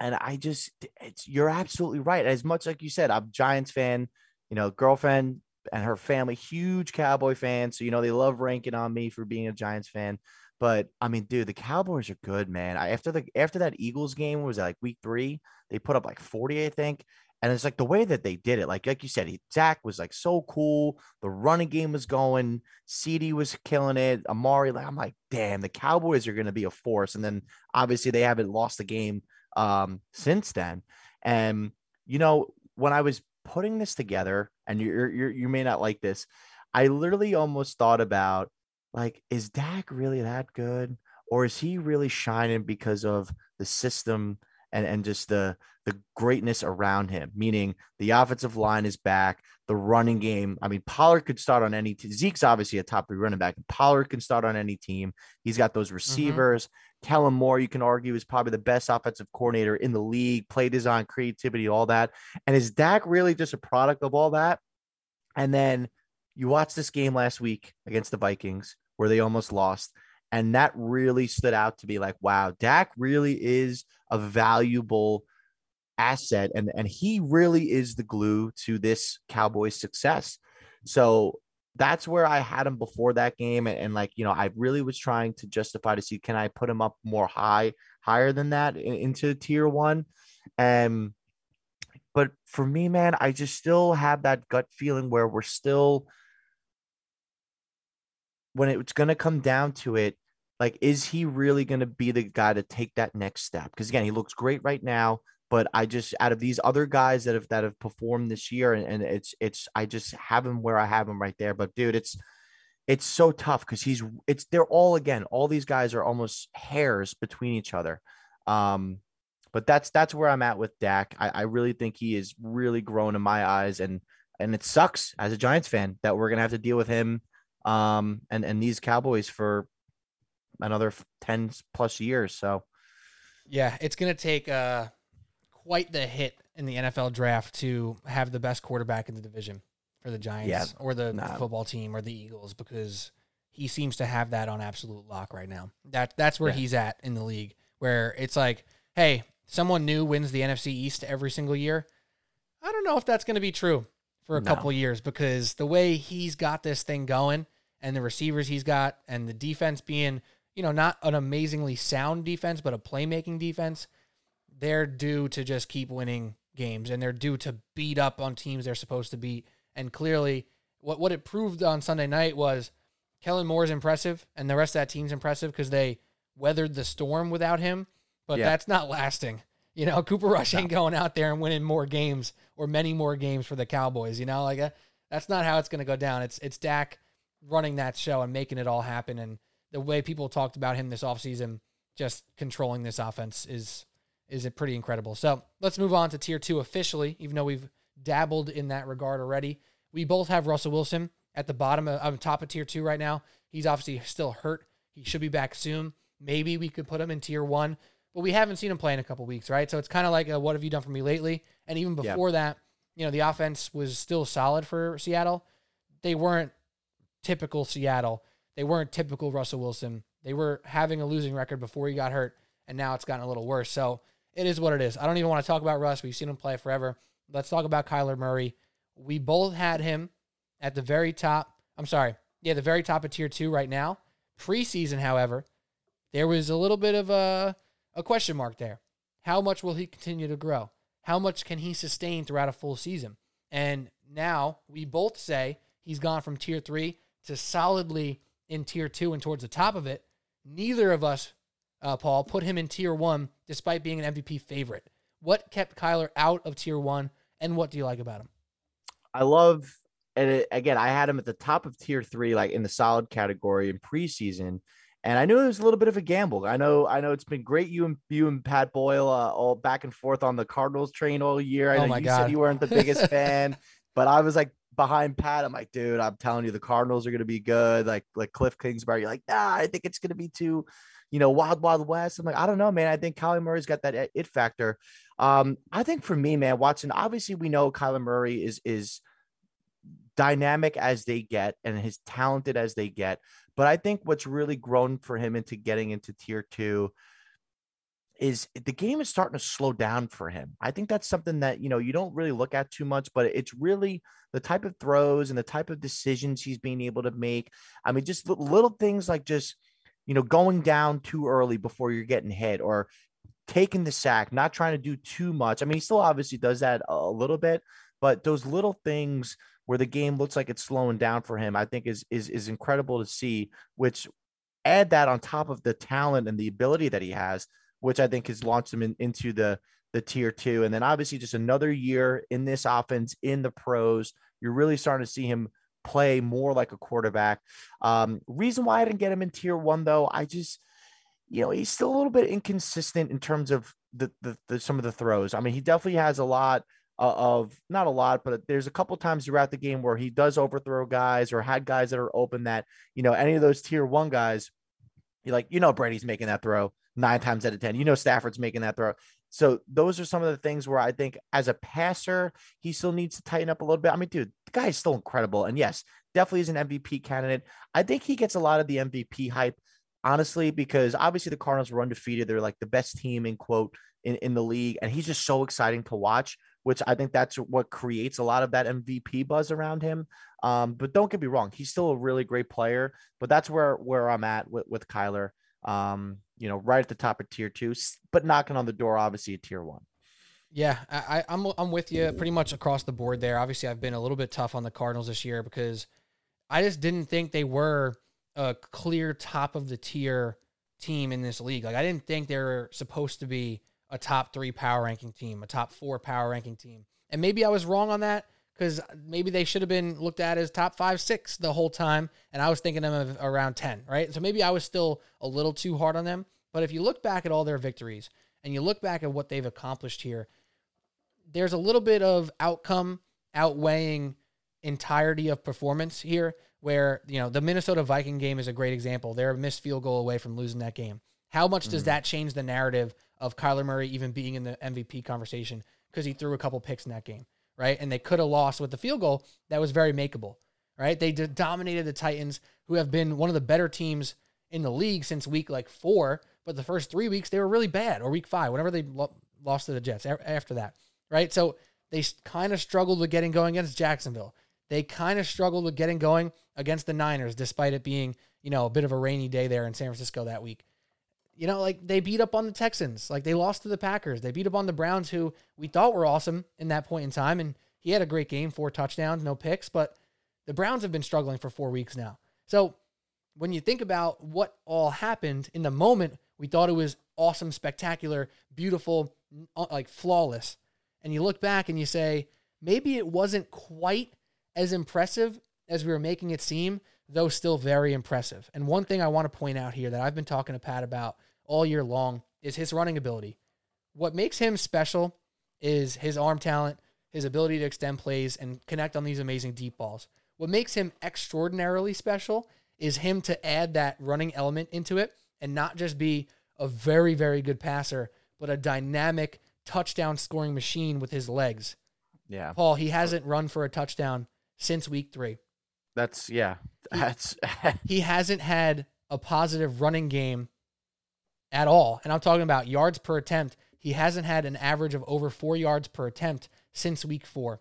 and I just, it's you're absolutely right. As much like you said, I'm Giants fan. You know, girlfriend and her family, huge Cowboy fans. So you know they love ranking on me for being a Giants fan. But I mean, dude, the Cowboys are good, man. I, after the after that Eagles game was like week three, they put up like 40, I think. And it's like the way that they did it, like like you said, he, Zach was like so cool. The running game was going. CeeDee was killing it. Amari, like I'm like, damn, the Cowboys are going to be a force. And then obviously they haven't lost the game um, since then. And you know, when I was putting this together, and you're, you're you may not like this, I literally almost thought about like, is Dak really that good, or is he really shining because of the system and and just the the greatness around him, meaning the offensive line is back, the running game. I mean, Pollard could start on any team. Zeke's obviously a top three running back. Pollard can start on any team. He's got those mm-hmm. receivers. Mm-hmm. Kellen Moore, you can argue, is probably the best offensive coordinator in the league, play design, creativity, all that. And is Dak really just a product of all that? And then you watch this game last week against the Vikings where they almost lost. And that really stood out to be like, wow, Dak really is a valuable asset and and he really is the glue to this Cowboys success. So that's where I had him before that game and, and, like you know I really was trying to justify to see can I put him up more high higher than that in, into tier 1 and but for me man I just still have that gut feeling where we're still when it's going to come down to it like is he really going to be the guy to take that next step because again he looks great right now but I just out of these other guys that have that have performed this year, and, and it's it's I just have him where I have him right there. But dude, it's it's so tough because he's it's they're all again, all these guys are almost hairs between each other. Um, but that's that's where I'm at with Dak. I, I really think he is really grown in my eyes, and and it sucks as a Giants fan that we're gonna have to deal with him um and and these Cowboys for another 10 plus years. So yeah, it's gonna take uh quite the hit in the NFL draft to have the best quarterback in the division for the Giants yeah, or the nah. football team or the Eagles because he seems to have that on absolute lock right now. That that's where yeah. he's at in the league where it's like, hey, someone new wins the NFC East every single year. I don't know if that's going to be true for a no. couple years because the way he's got this thing going and the receivers he's got and the defense being, you know, not an amazingly sound defense but a playmaking defense – they're due to just keep winning games and they're due to beat up on teams they're supposed to beat. And clearly, what, what it proved on Sunday night was Kellen Moore's impressive and the rest of that team's impressive because they weathered the storm without him, but yeah. that's not lasting. You know, Cooper Rush ain't going out there and winning more games or many more games for the Cowboys. You know, like uh, that's not how it's going to go down. It's it's Dak running that show and making it all happen. And the way people talked about him this offseason, just controlling this offense is is it pretty incredible. So let's move on to tier two officially, even though we've dabbled in that regard already. We both have Russell Wilson at the bottom of top of tier two right now. He's obviously still hurt. He should be back soon. Maybe we could put him in tier one, but we haven't seen him play in a couple weeks, right? So it's kind of like, a, what have you done for me lately? And even before yep. that, you know, the offense was still solid for Seattle. They weren't typical Seattle. They weren't typical Russell Wilson. They were having a losing record before he got hurt, and now it's gotten a little worse. So it is what it is. I don't even want to talk about Russ. We've seen him play forever. Let's talk about Kyler Murray. We both had him at the very top. I'm sorry. Yeah, the very top of tier two right now. Preseason, however, there was a little bit of a, a question mark there. How much will he continue to grow? How much can he sustain throughout a full season? And now we both say he's gone from tier three to solidly in tier two and towards the top of it. Neither of us uh, Paul, put him in tier one despite being an MVP favorite. What kept Kyler out of tier one, and what do you like about him? I love, and it, again, I had him at the top of tier three, like in the solid category in preseason. And I knew it was a little bit of a gamble. I know, I know it's been great. You and you and Pat Boyle uh, all back and forth on the Cardinals train all year. I oh know you God. said you weren't the biggest fan, but I was like behind Pat. I'm like, dude, I'm telling you, the Cardinals are going to be good. Like, like Cliff Kingsbury. You're like, nah, I think it's going to be too you know, Wild Wild West. I'm like, I don't know, man. I think Kyler Murray's got that it factor. Um, I think for me, man, Watson. Obviously, we know Kyler Murray is is dynamic as they get and as talented as they get. But I think what's really grown for him into getting into tier two is the game is starting to slow down for him. I think that's something that, you know, you don't really look at too much, but it's really the type of throws and the type of decisions he's being able to make. I mean, just little things like just, you know, going down too early before you're getting hit or taking the sack, not trying to do too much. I mean, he still obviously does that a little bit, but those little things where the game looks like it's slowing down for him, I think is is is incredible to see, which add that on top of the talent and the ability that he has which I think has launched him in, into the the tier two. And then obviously just another year in this offense in the pros. You're really starting to see him play more like a quarterback. Um, reason why I didn't get him in tier one though, I just you know he's still a little bit inconsistent in terms of the, the, the some of the throws. I mean, he definitely has a lot of not a lot, but there's a couple times throughout the game where he does overthrow guys or had guys that are open that you know any of those tier one guys. You like, you know, Brady's making that throw nine times out of 10. You know, Stafford's making that throw. So those are some of the things where I think as a passer, he still needs to tighten up a little bit. I mean, dude, the guy is still incredible. And yes, definitely is an MVP candidate. I think he gets a lot of the MVP hype, honestly, because obviously the Cardinals were undefeated. They're like the best team in quote in, in the league. And he's just so exciting to watch, which I think that's what creates a lot of that MVP buzz around him. Um, but don't get me wrong, he's still a really great player. But that's where where I'm at with, with Kyler um, you know, right at the top of tier two, but knocking on the door, obviously, at tier one. Yeah, I, I'm I'm with you pretty much across the board there. Obviously, I've been a little bit tough on the Cardinals this year because I just didn't think they were a clear top of the tier team in this league. Like I didn't think they were supposed to be a top three power ranking team, a top four power ranking team. And maybe I was wrong on that because maybe they should have been looked at as top five, six the whole time. And I was thinking them of around 10, right? So maybe I was still a little too hard on them. But if you look back at all their victories and you look back at what they've accomplished here, there's a little bit of outcome outweighing entirety of performance here where you know the Minnesota Viking game is a great example. They're a missed field goal away from losing that game. How much does mm. that change the narrative of Kyler Murray even being in the MVP conversation because he threw a couple picks in that game? Right? And they could have lost with the field goal that was very makeable, right? They dominated the Titans, who have been one of the better teams in the league since week like four. But the first three weeks they were really bad, or week five, whenever they lo- lost to the Jets after that, right? So they kind of struggled with getting going against Jacksonville. They kind of struggled with getting going against the Niners, despite it being you know a bit of a rainy day there in San Francisco that week you know, like they beat up on the Texans, like they lost to the Packers. They beat up on the Browns, who we thought were awesome in that point in time. And he had a great game, four touchdowns, no picks, but the Browns have been struggling for four weeks now. So when you think about what all happened in the moment, we thought it was awesome, spectacular, beautiful, uh, like flawless. And you look back and you say, maybe it wasn't quite as impressive as we were making it seem, though still very impressive. And one thing I want to point out here that I've been talking to Pat about all year long is his running ability. What makes him special is his arm talent, his ability to extend plays and connect on these amazing deep balls. What makes him extraordinarily special is him to add that running element into it and not just be a very, very good passer, but a dynamic touchdown scoring machine with his legs. Yeah. Paul, he hasn't run for a touchdown since week three. That's yeah. That's he hasn't had a positive running game at all. And I'm talking about yards per attempt. He hasn't had an average of over four yards per attempt since week four.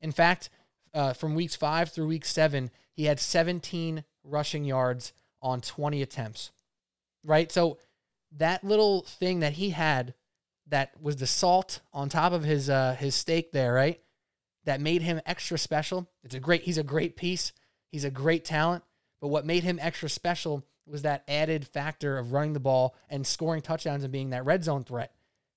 In fact, uh, from weeks five through week seven, he had 17 rushing yards on 20 attempts. Right? So that little thing that he had that was the salt on top of his uh, his steak there, right? That made him extra special. It's a great he's a great piece. He's a great talent, but what made him extra special was that added factor of running the ball and scoring touchdowns and being that red zone threat.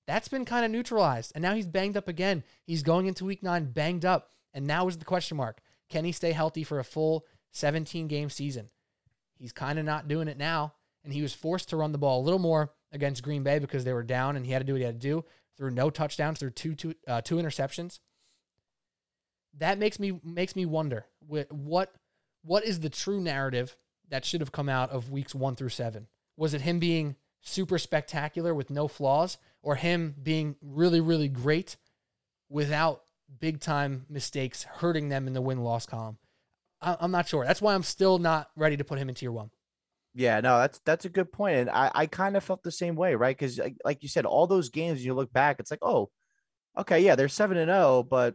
That's been kind of neutralized. And now he's banged up again. He's going into week nine banged up. And now is the question mark. Can he stay healthy for a full 17 game season? He's kind of not doing it now. And he was forced to run the ball a little more against Green Bay because they were down and he had to do what he had to do threw no touchdowns, threw two, two, uh, two interceptions. That makes me makes me wonder what what is the true narrative that should have come out of weeks one through seven? Was it him being super spectacular with no flaws, or him being really, really great without big time mistakes hurting them in the win loss column? I'm not sure. That's why I'm still not ready to put him in tier one. Yeah, no, that's that's a good point, and I I kind of felt the same way, right? Because like, like you said, all those games you look back, it's like, oh, okay, yeah, they're seven and zero, oh, but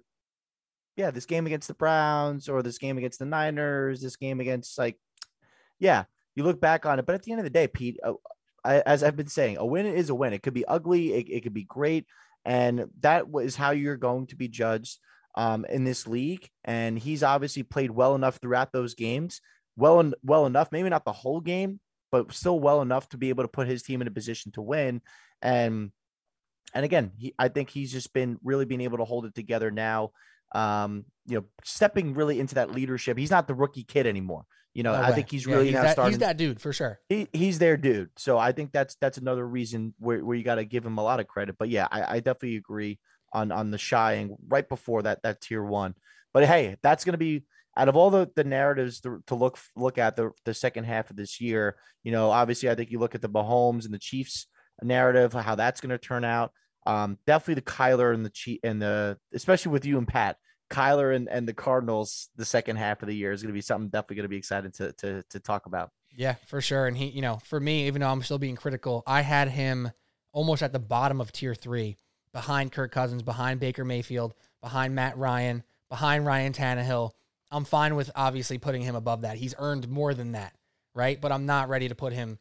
yeah, this game against the Browns or this game against the Niners, this game against like, yeah, you look back on it, but at the end of the day, Pete, uh, I, as I've been saying, a win is a win. It could be ugly, it, it could be great, and that is how you're going to be judged um, in this league. And he's obviously played well enough throughout those games well and well enough, maybe not the whole game, but still well enough to be able to put his team in a position to win. And and again, he, I think he's just been really being able to hold it together now. Um, you know, stepping really into that leadership. He's not the rookie kid anymore. You know, no I think he's really yeah, he's, that, starting, he's that dude for sure. He, he's their dude. So I think that's that's another reason where, where you got to give him a lot of credit. But yeah, I, I definitely agree on on the shying right before that that tier one. But hey, that's going to be out of all the, the narratives to, to look look at the, the second half of this year, you know, obviously I think you look at the Mahomes and the Chiefs narrative, how that's going to turn out. Um, definitely the Kyler and the Chief and the especially with you and Pat, Kyler and, and the Cardinals, the second half of the year is going to be something definitely going to be excited to, to to talk about. Yeah, for sure. And he, you know, for me, even though I'm still being critical, I had him almost at the bottom of tier three, behind Kirk Cousins, behind Baker Mayfield, behind Matt Ryan, behind Ryan Tannehill I'm fine with obviously putting him above that. He's earned more than that, right? But I'm not ready to put him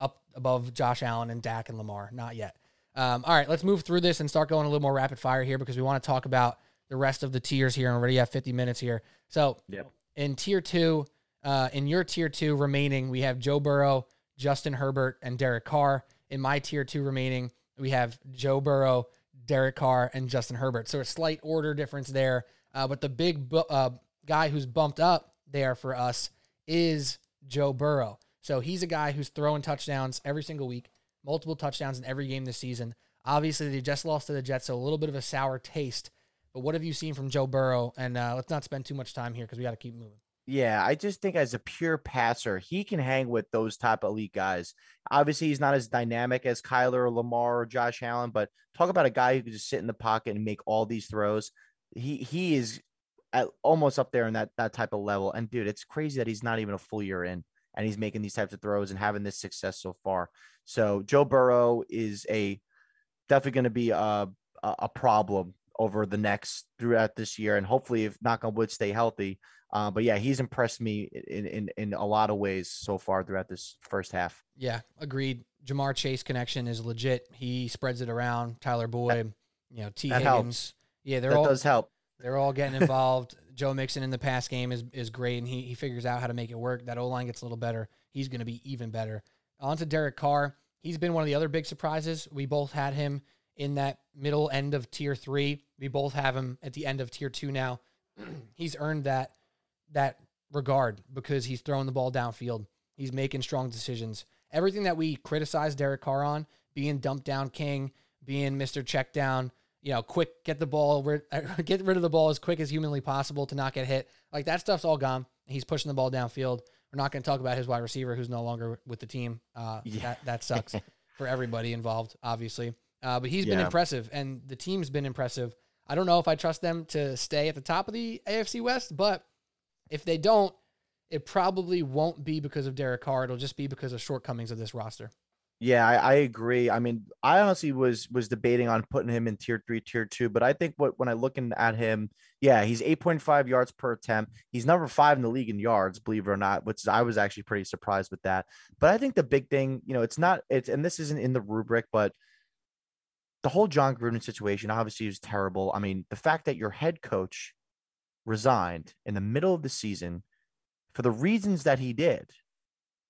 up above Josh Allen and Dak and Lamar. Not yet. Um, all right, let's move through this and start going a little more rapid fire here because we want to talk about the rest of the tiers here. And already have 50 minutes here. So yep. in tier two, uh, in your tier two remaining, we have Joe Burrow, Justin Herbert, and Derek Carr. In my tier two remaining, we have Joe Burrow, Derek Carr, and Justin Herbert. So a slight order difference there. Uh, but the big bu- uh, guy who's bumped up there for us is Joe Burrow. So he's a guy who's throwing touchdowns every single week, multiple touchdowns in every game this season. Obviously, they just lost to the Jets, so a little bit of a sour taste. But what have you seen from Joe Burrow? And uh, let's not spend too much time here because we got to keep moving. Yeah, I just think as a pure passer, he can hang with those type elite guys. Obviously, he's not as dynamic as Kyler or Lamar or Josh Allen, but talk about a guy who can just sit in the pocket and make all these throws. He he is at almost up there in that that type of level. And dude, it's crazy that he's not even a full year in and he's making these types of throws and having this success so far. So Joe Burrow is a definitely going to be a a problem over the next throughout this year, and hopefully, if knock on wood, stay healthy. Uh, but yeah, he's impressed me in, in in a lot of ways so far throughout this first half. Yeah, agreed. Ja'Marr Chase connection is legit. He spreads it around. Tyler Boyd, you know, T. That Higgins. Helps. Yeah, they're that all does help. They're all getting involved. Joe Mixon in the pass game is, is great, and he, he figures out how to make it work. That O line gets a little better. He's going to be even better. On to Derek Carr. He's been one of the other big surprises. We both had him in that middle end of tier three. We both have him at the end of tier two now. he's earned that that regard because he's throwing the ball downfield. He's making strong decisions. Everything that we criticize Derek Carr on, being dumped down king, being Mr. Check down, you know, quick, get the ball, get rid of the ball as quick as humanly possible to not get hit. Like that stuff's all gone. He's pushing the ball downfield. We're not going to talk about his wide receiver who's no longer with the team. Uh, yeah. That that sucks for everybody involved, obviously. Uh, but he's yeah. been impressive, and the team's been impressive. I don't know if I trust them to stay at the top of the AFC West, but if they don't, it probably won't be because of Derek Carr. It'll just be because of shortcomings of this roster. Yeah, I, I, agree. I mean, I honestly was was debating on putting him in tier three, tier two, but I think what when I looking at him, yeah, he's eight point five yards per attempt. He's number five in the league in yards, believe it or not, which I was actually pretty surprised with that. But I think the big thing, you know, it's not it's and this isn't in the rubric, but the whole Jon Gruden situation obviously is terrible. I mean, the fact that your head coach resigned in the middle of the season for the reasons that he did,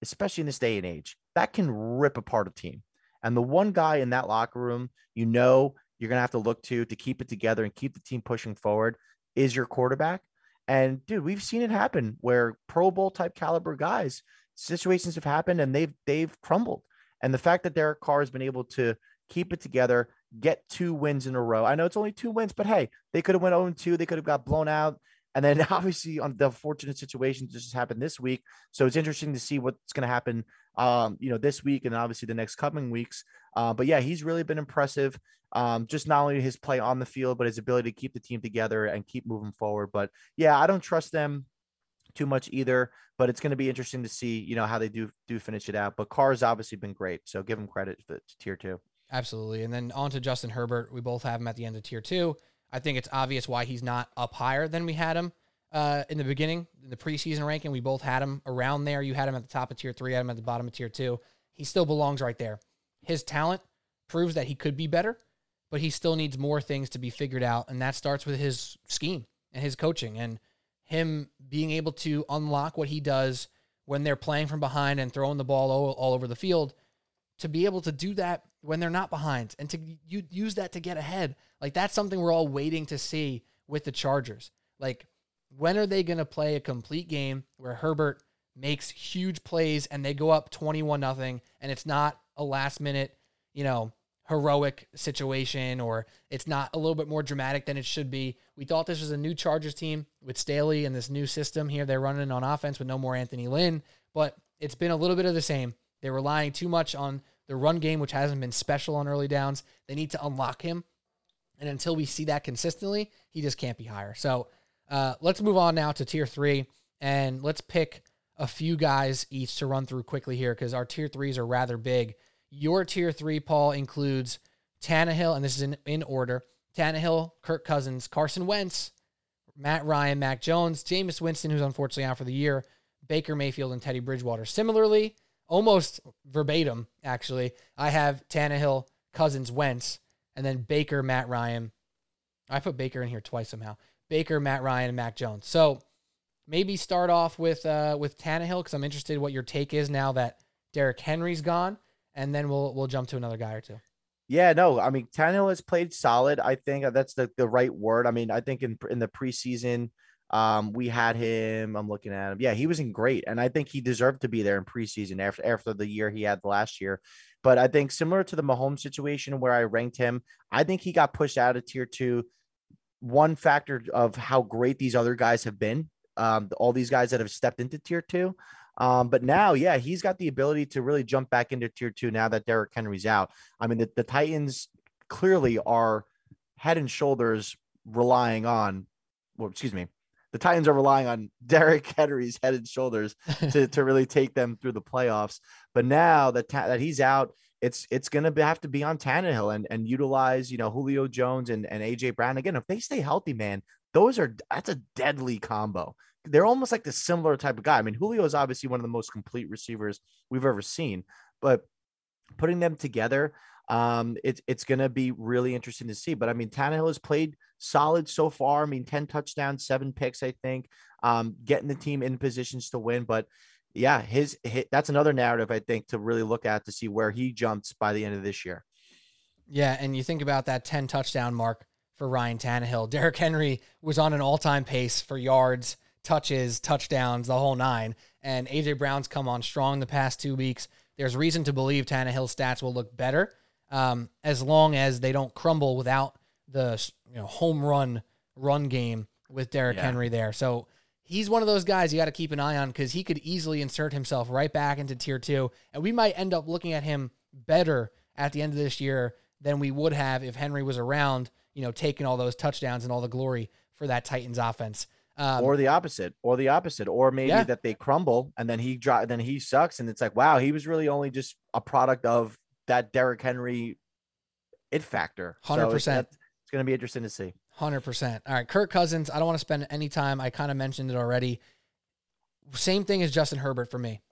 especially in this day and age that can rip apart a team. And the one guy in that locker room, you know, you're going to have to look to to keep it together and keep the team pushing forward is your quarterback. And dude, we've seen it happen where Pro Bowl type caliber guys, situations have happened and they've they've crumbled. And the fact that Derek Carr has been able to keep it together, get two wins in a row. I know it's only two wins, but hey, they could have went 0 2. They could have got blown out. And then obviously on the fortunate situation just happened this week. So it's interesting to see what's going to happen, um, you know, this week and obviously the next coming weeks. Uh, but yeah, he's really been impressive. Um, just not only his play on the field, but his ability to keep the team together and keep moving forward. But yeah, I don't trust them too much either. But it's going to be interesting to see, you know, how they do do finish it out. But Carr's obviously been great, so give him credit for tier two. Absolutely. And then on to Justin Herbert. We both have him at the end of tier two. I think it's obvious why he's not up higher than we had him uh, in the beginning, in the preseason ranking. We both had him around there. You had him at the top of tier three, I had him at the bottom of tier two. He still belongs right there. His talent proves that he could be better, but he still needs more things to be figured out. And that starts with his scheme and his coaching and him being able to unlock what he does when they're playing from behind and throwing the ball all, all over the field to be able to do that when they're not behind and to you, use that to get ahead. Like that's something we're all waiting to see with the Chargers. Like when are they going to play a complete game where Herbert makes huge plays and they go up 21 nothing and it's not a last minute, you know, heroic situation or it's not a little bit more dramatic than it should be. We thought this was a new Chargers team with Staley and this new system here they're running on offense with no more Anthony Lynn, but it's been a little bit of the same. They're relying too much on the run game, which hasn't been special on early downs. They need to unlock him. And until we see that consistently, he just can't be higher. So uh, let's move on now to tier three and let's pick a few guys each to run through quickly here because our tier threes are rather big. Your tier three, Paul, includes Tannehill, and this is in, in order Tannehill, Kirk Cousins, Carson Wentz, Matt Ryan, Mac Jones, Jameis Winston, who's unfortunately out for the year, Baker Mayfield, and Teddy Bridgewater. Similarly, almost verbatim, actually, I have Tannehill, Cousins, Wentz, and then Baker, Matt Ryan. I put Baker in here twice somehow. Baker, Matt Ryan, and Mac Jones. So maybe start off with uh, with Tannehill because I'm interested in what your take is now that Derrick Henry's gone, and then we'll we'll jump to another guy or two. Yeah, no, I mean Tannehill has played solid. I think that's the, the right word. I mean, I think in in the preseason, um, we had him. I'm looking at him. Yeah, he was in great, and I think he deserved to be there in preseason after after the year he had last year. But I think similar to the Mahomes situation where I ranked him, I think he got pushed out of tier two. One factor of how great these other guys have been, um, all these guys that have stepped into tier two. Um, but now, yeah, he's got the ability to really jump back into tier two now that Derrick Henry's out. I mean, the, the Titans clearly are head and shoulders relying on, well, excuse me, the Titans are relying on Derrick Henry's head and shoulders to, to really take them through the playoffs. But now that that he's out, it's it's gonna be, have to be on Tannehill and and utilize you know Julio Jones and and AJ Brown again. If they stay healthy, man, those are that's a deadly combo. They're almost like the similar type of guy. I mean, Julio is obviously one of the most complete receivers we've ever seen, but putting them together, um, it's it's going to be really interesting to see. But I mean, Tannehill has played solid so far. I mean, ten touchdowns, seven picks, I think, um, getting the team in positions to win. But yeah, his, his that's another narrative I think to really look at to see where he jumps by the end of this year. Yeah, and you think about that ten touchdown mark for Ryan Tannehill. Derrick Henry was on an all time pace for yards, touches, touchdowns, the whole nine. And AJ Brown's come on strong the past two weeks. There's reason to believe Tannehill's stats will look better um, as long as they don't crumble without the you know home run run game with Derrick yeah. Henry there. So he's one of those guys you got to keep an eye on because he could easily insert himself right back into tier two, and we might end up looking at him better at the end of this year than we would have if Henry was around. You know, taking all those touchdowns and all the glory for that Titans offense. Um, or the opposite, or the opposite, or maybe yeah. that they crumble and then he dry, then he sucks, and it's like, wow, he was really only just a product of that Derrick Henry it factor. Hundred so percent. It's going to be interesting to see. Hundred percent. All right, Kirk Cousins. I don't want to spend any time. I kind of mentioned it already. Same thing as Justin Herbert for me.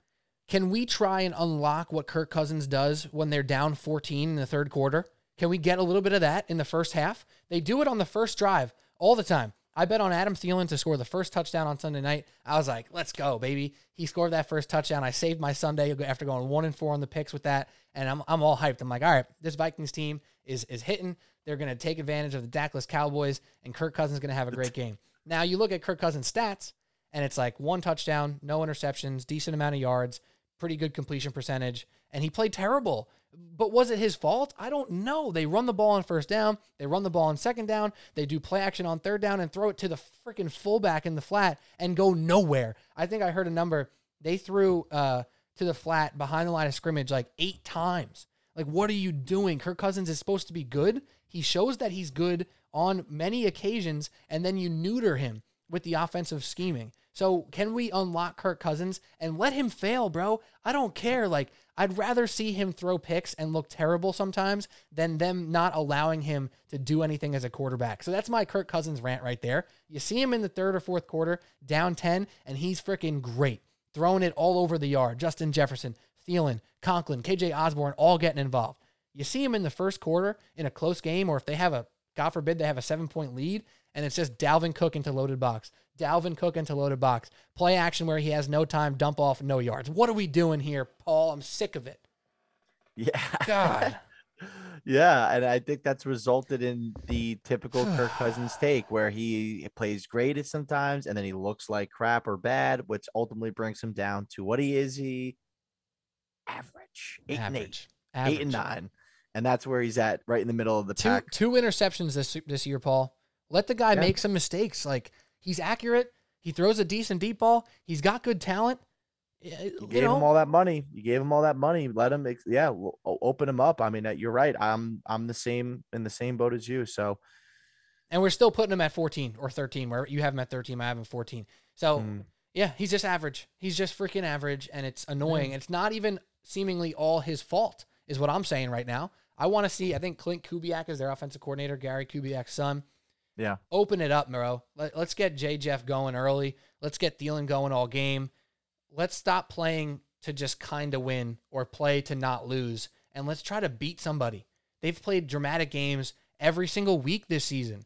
Can we try and unlock what Kirk Cousins does when they're down 14 in the third quarter? Can we get a little bit of that in the first half? They do it on the first drive all the time. I bet on Adam Thielen to score the first touchdown on Sunday night. I was like, let's go, baby. He scored that first touchdown. I saved my Sunday after going one and four on the picks with that. And I'm, I'm all hyped. I'm like, all right, this Vikings team is is hitting. They're going to take advantage of the Dakless Cowboys, and Kirk Cousins is going to have a great game. Now you look at Kirk Cousins' stats, and it's like one touchdown, no interceptions, decent amount of yards, pretty good completion percentage, and he played terrible. But was it his fault? I don't know. They run the ball on first down, they run the ball on second down, they do play action on third down and throw it to the freaking fullback in the flat and go nowhere. I think I heard a number. They threw uh, to the flat behind the line of scrimmage like eight times. Like, what are you doing? Kirk Cousins is supposed to be good. He shows that he's good on many occasions, and then you neuter him with the offensive scheming. So can we unlock Kirk Cousins and let him fail, bro? I don't care. Like I'd rather see him throw picks and look terrible sometimes than them not allowing him to do anything as a quarterback. So that's my Kirk Cousins rant right there. You see him in the third or fourth quarter, down 10, and he's freaking great. Throwing it all over the yard. Justin Jefferson, Thielen, Conklin, KJ Osborne all getting involved. You see him in the first quarter in a close game, or if they have a, God forbid, they have a seven point lead, and it's just Dalvin Cook into loaded box. Dalvin Cook into loaded box. Play action where he has no time, dump off, no yards. What are we doing here, Paul? I'm sick of it. Yeah. God. yeah, and I think that's resulted in the typical Kirk Cousins take where he plays great at sometimes and then he looks like crap or bad, which ultimately brings him down to what he is he average. Eight Average. and eight. Eight and nine. And that's where he's at, right in the middle of the Two pack. two interceptions this this year, Paul. Let the guy Yeah. make some mistakes. Like he's accurate. He throws a decent deep ball. He's got good talent. You You gave know, him all that money. You gave him all that money. Let him, yeah, open him up. I mean, uh, you're right. I'm, I'm the same in the same boat as you. So, and we're still putting him at 14 or 13. Where you have him at 13, I have him 14. So mm, yeah, he's just average. He's just freaking average, and it's annoying. It's not even seemingly all his fault, is what I'm saying right now. I want to see. I think Klint Kubiak is their offensive coordinator, Gary Kubiak's son. yeah, Open it up, bro. Let, let's get J. Jeff going early. Let's get Thielen going all game. Let's stop playing to just kind of win or play to not lose, and let's try to beat somebody. They've played dramatic games every single week this season.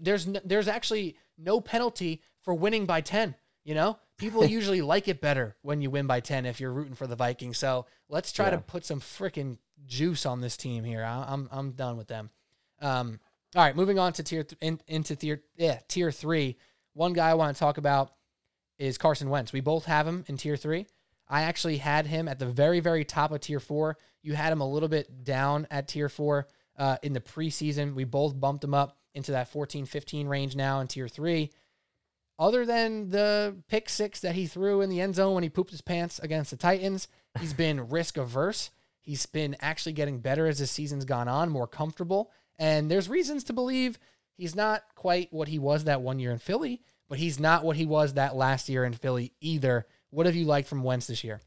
There's n- there's actually no penalty for winning by 10. You know, people usually like it better when you win by 10 if you're rooting for the Vikings. So let's try to put some freaking juice on this team here. I, I'm I'm done with them. Um, all right, moving on to tier th- in, into tier yeah tier three. One guy I want to talk about is Carson Wentz. We both have him in tier three. I actually had him at the very very top of tier four. You had him a little bit down at tier four uh, in the preseason. We both bumped him up into that 14 15 range now in tier three. Other than the pick six that he threw in the end zone when he pooped his pants against the Titans, he's been risk averse. He's been actually getting better as the season's gone on, more comfortable. And there's reasons to believe he's not quite what he was that one year in Philly, but he's not what he was that last year in Philly either. What have you liked from Wentz this year?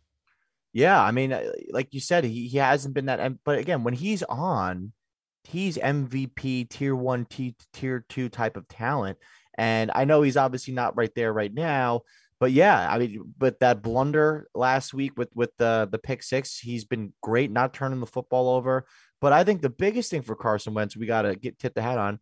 yeah. I mean, like you said, he, he hasn't been that. But again, when he's on, he's MVP tier one, t- tier two type of talent. And I know he's obviously not right there right now. But yeah, I mean, but that blunder last week with with the the pick six, he's been great, not turning the football over. But I think the biggest thing for Carson Wentz, we got to get tip the hat on.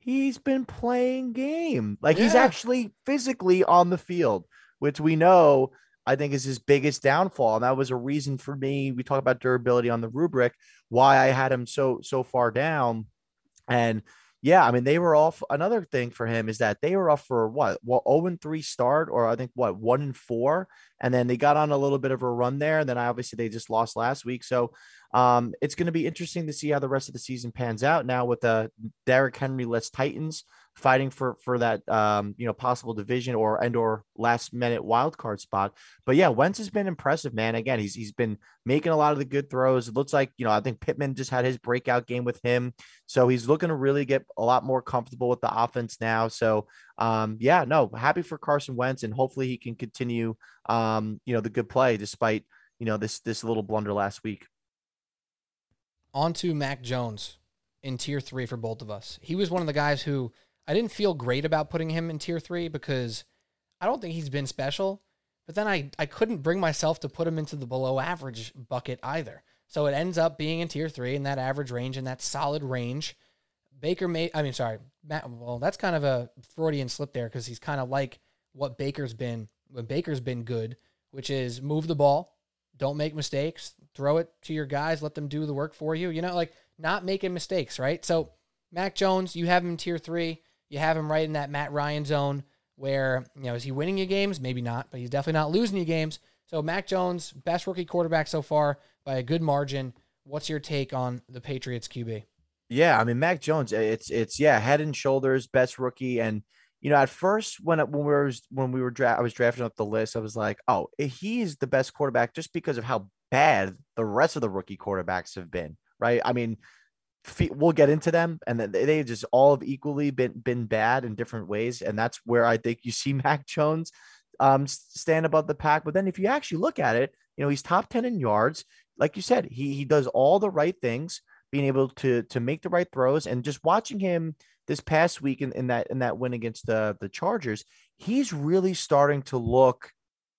He's been playing game, like he's actually physically on the field, which we know I think is his biggest downfall. And that was a reason for me. We talk about durability on the rubric, why I had him so so far down. And yeah, I mean, they were off. Another thing for him is that they were off for what? Well, 0 and 3 start, or I think what, 1 and 4. And then they got on a little bit of a run there. And then obviously they just lost last week. So um, it's going to be interesting to see how the rest of the season pans out now with the Derrick Henry less Titans fighting for for that um, you know possible division or and or last minute wild card spot. But yeah, Wentz has been impressive, man. Again, he's he's been making a lot of the good throws. It looks like you know I think Pittman just had his breakout game with him, so he's looking to really get a lot more comfortable with the offense now. So um, yeah, no, happy for Carson Wentz, and hopefully he can continue um, you know the good play despite you know this this little blunder last week. On to Mac Jones in tier three for both of us. He was one of the guys who I didn't feel great about putting him in tier three because I don't think he's been special. But then I, I couldn't bring myself to put him into the below average bucket either. So it ends up being in tier three in that average range, in that solid range. Baker may, I mean, sorry, Matt, well, that's kind of a Freudian slip there because he's kind of like what Baker's been when Baker's been good, which is move the ball, don't make mistakes, throw it to your guys, let them do the work for you. You know, like not making mistakes, right? So Mac Jones, you have him in tier three. You have him right in that Matt Ryan zone where, you know, is he winning you games? Maybe not, but he's definitely not losing you games. So Mac Jones, best rookie quarterback so far by a good margin. What's your take on the Patriots QB? Yeah, I mean Mac Jones, eh, it's it's yeah, head and shoulders best rookie, and you know at first when when we were when we were dra- I was drafting up the list, I was like, oh, he's the best quarterback just because of how bad the rest of the rookie quarterbacks have been, right? I mean, we'll get into them, and they just all have equally been been bad in different ways, and that's where I think you see Mac Jones um, stand above the pack. But then if you actually look at it, you know he's top ten in yards. Like you said, he he does all the right things, being able to to make the right throws, and just watching him this past week in, in that in that win against the the Chargers, he's really starting to look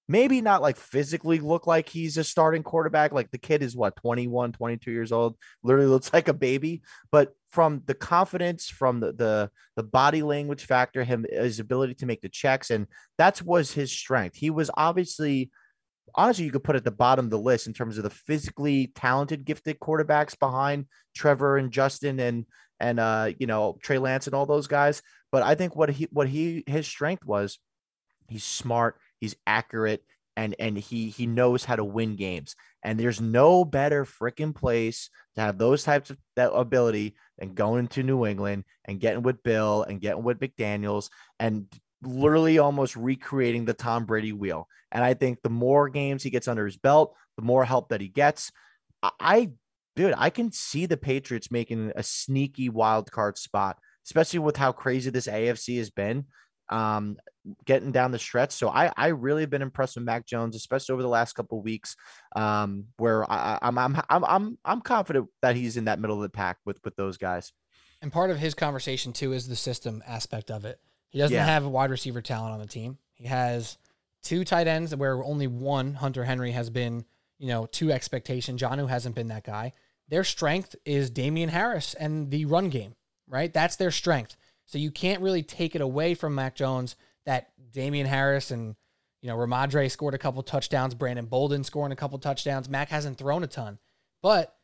maybe not like physically look like he's a starting quarterback. Like the kid is what, 21, 22 years old, literally looks like a baby. But from the confidence, from the the, the body language factor, him his ability to make the checks, and that's was his strength. He was obviously honestly, you could put at the bottom of the list in terms of the physically talented, gifted quarterbacks behind Trevor and Justin and and uh, you know, Trey Lance and all those guys. But I think what he what he his strength was he's smart, He's accurate and and he he knows how to win games. And there's no better freaking place to have those types of that ability than going to New England and getting with Bill and getting with McDaniels and literally almost recreating the Tom Brady wheel. And I think the more games he gets under his belt, the more help that he gets. I, dude, I can see the Patriots making a sneaky wild card spot, especially with how crazy this AFC has been um, getting down the stretch. So I, I really been impressed with Mac Jones, especially over the last couple of weeks, um, where I, I'm, I'm, I'm, I'm, I'm confident that he's in that middle of the pack with, with those guys. And part of his conversation too is the system aspect of it. He doesn't yeah. have a wide receiver talent on the team. He has two tight ends where only one Hunter Henry has been, you know, to expectation. Jonnu hasn't been that guy. Their strength is Damian Harris and the run game, right? That's their strength. So you can't really take it away from Mac Jones that Damian Harris and you know Rhamondre scored a couple touchdowns, Brandon Bolden scoring a couple touchdowns. Mac hasn't thrown a ton, but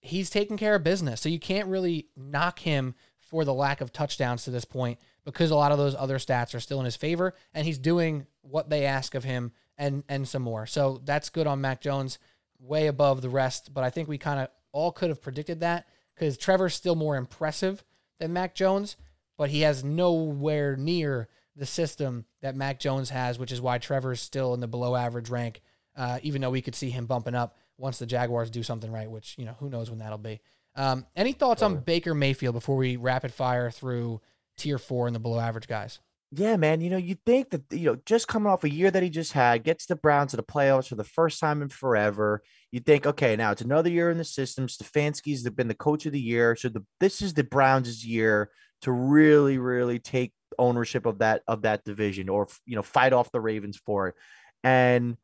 he's taking care of business. So you can't really knock him for the lack of touchdowns to this point because a lot of those other stats are still in his favor and he's doing what they ask of him and and some more. So that's good on Mac Jones, way above the rest, but I think we kind of all could have predicted that cuz Trevor's still more impressive than Mac Jones, but he has nowhere near the system that Mac Jones has, which is why Trevor's still in the below average rank, uh, even though we could see him bumping up once the Jaguars do something right, which, you know, who knows when that'll be. Um, any thoughts on Baker Mayfield before we rapid fire through tier four and the below average guys? Yeah, man. You know, you think that, you know, just coming off a year that he just had, gets the Browns to the playoffs for the first time in forever. You think, okay, now it's another year in the system. Stefanski's been the coach of the year. So the, this is the Browns' year to really, really take ownership of that of that division or you know fight off the Ravens for it. And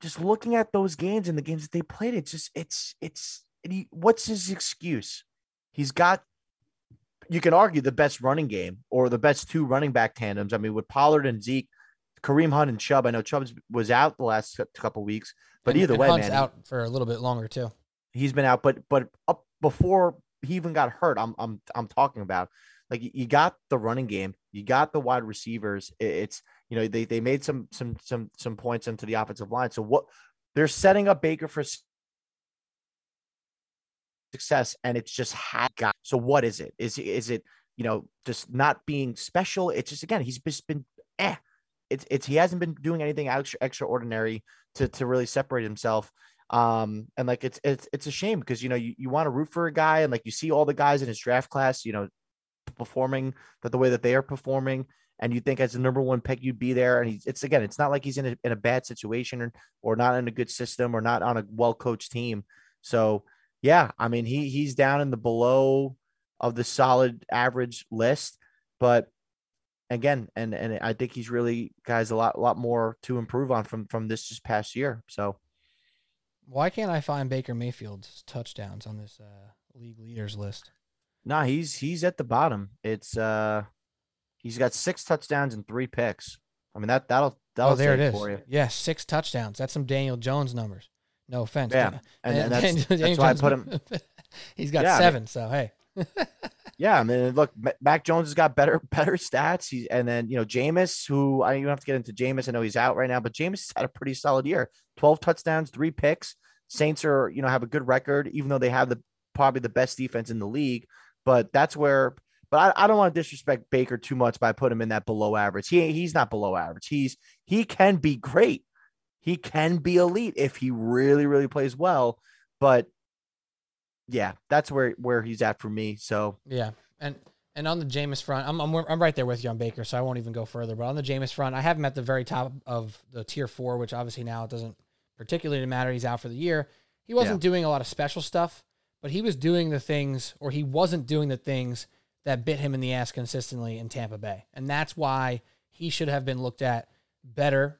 just looking at those games and the games that they played, it's just it's it's he, what's his excuse? He's got you can argue the best running game or the best two running back tandems. I mean, with Pollard and Zeke, Kareem Hunt and Chubb. I know Chubb was out the last couple weeks, but and, either and way, Hunt's man, out for a little bit longer too. He's been out, but but up before he even got hurt. I'm I'm I'm talking about like you got the running game, you got the wide receivers. It's you know they they made some some some some points into the offensive line. So what they're setting up Baker for success, and it's just had got. So what is it? Is is it you know just not being special? It's just again he's just been eh. It's it's he hasn't been doing anything extra extraordinary to to really separate himself. Um, and like it's it's it's a shame because you know you, you want to root for a guy and like you see all the guys in his draft class, you know, performing that the way that they are performing, and you think as the number one pick you'd be there. And he's it's again, it's not like he's in a in a bad situation or, or not in a good system or not on a well coached team. So yeah, I mean he he's down in the below of the solid average list, but again, and and I think he's really guys a lot a lot more to improve on from from this just past year. So why can't I find Baker Mayfield's touchdowns on this uh, league leaders list? Nah, he's he's at the bottom. It's uh he's got six touchdowns and three picks. I mean that that'll that'll oh, there it is. for you. Yeah, six touchdowns. That's some Daniel Jones numbers. No offense. Yeah, and, and that's, that's why I put him. he's got yeah, seven. I mean, so hey. yeah, I mean, look, Mac Jones has got better better stats. He's and then you know Jameis, who I don't even have to get into Jameis. I know he's out right now, but Jameis had a pretty solid year. Twelve touchdowns, three picks. Saints are you know have a good record, even though they have the probably the best defense in the league. But that's where. But I, I don't want to disrespect Baker too much by putting him in that below average. He he's not below average. He's he can be great. He can be elite if he really really plays well. But yeah, that's where where he's at for me. So Yeah, and and on the Jameis front, I'm, I'm I'm right there with you on Baker, so I won't even go further. But on the Jameis front, I have him at the very top of the tier four, which obviously now it doesn't particularly matter. He's out for the year. He wasn't doing a lot of special stuff, but he was doing the things, or he wasn't doing the things that bit him in the ass consistently in Tampa Bay, and that's why he should have been looked at better,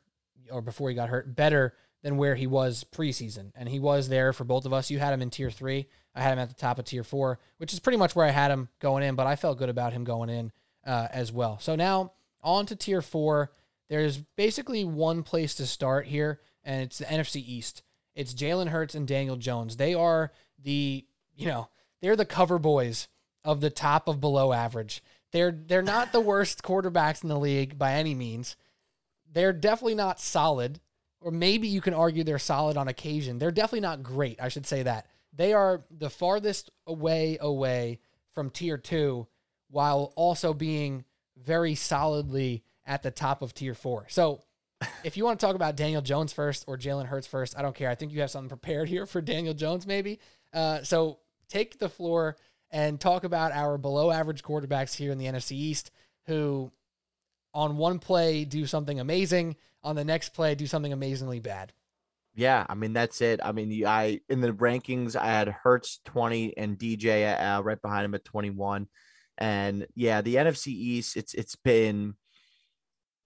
or before he got hurt, better than where he was preseason. And he was there for both of us. You had him in tier three. I had him at the top of tier four, which is pretty much where I had him going in, but I felt good about him going in uh, as well. So now on to tier four. There's basically one place to start here, and it's the NFC East. It's Jalen Hurts and Daniel Jones. They are the, you know, they're the cover boys of the top of below average. They're they're not the worst quarterbacks in the league by any means. They're definitely not solid, or maybe you can argue they're solid on occasion. They're definitely not great. I should say that. They are the farthest away away from tier 2 while also being very solidly at the top of tier 4. So, if you want to talk about Daniel Jones first or Jalen Hurts first, I don't care. I think you have something prepared here for Daniel Jones, maybe. Uh, so take the floor and talk about our below average quarterbacks here in the NFC East who, on one play, do something amazing, on the next play, do something amazingly bad. Yeah, I mean that's it. I mean, I in the rankings I had Hurts twenty and DJ uh, right behind him at twenty one, and yeah, the NFC East it's it's been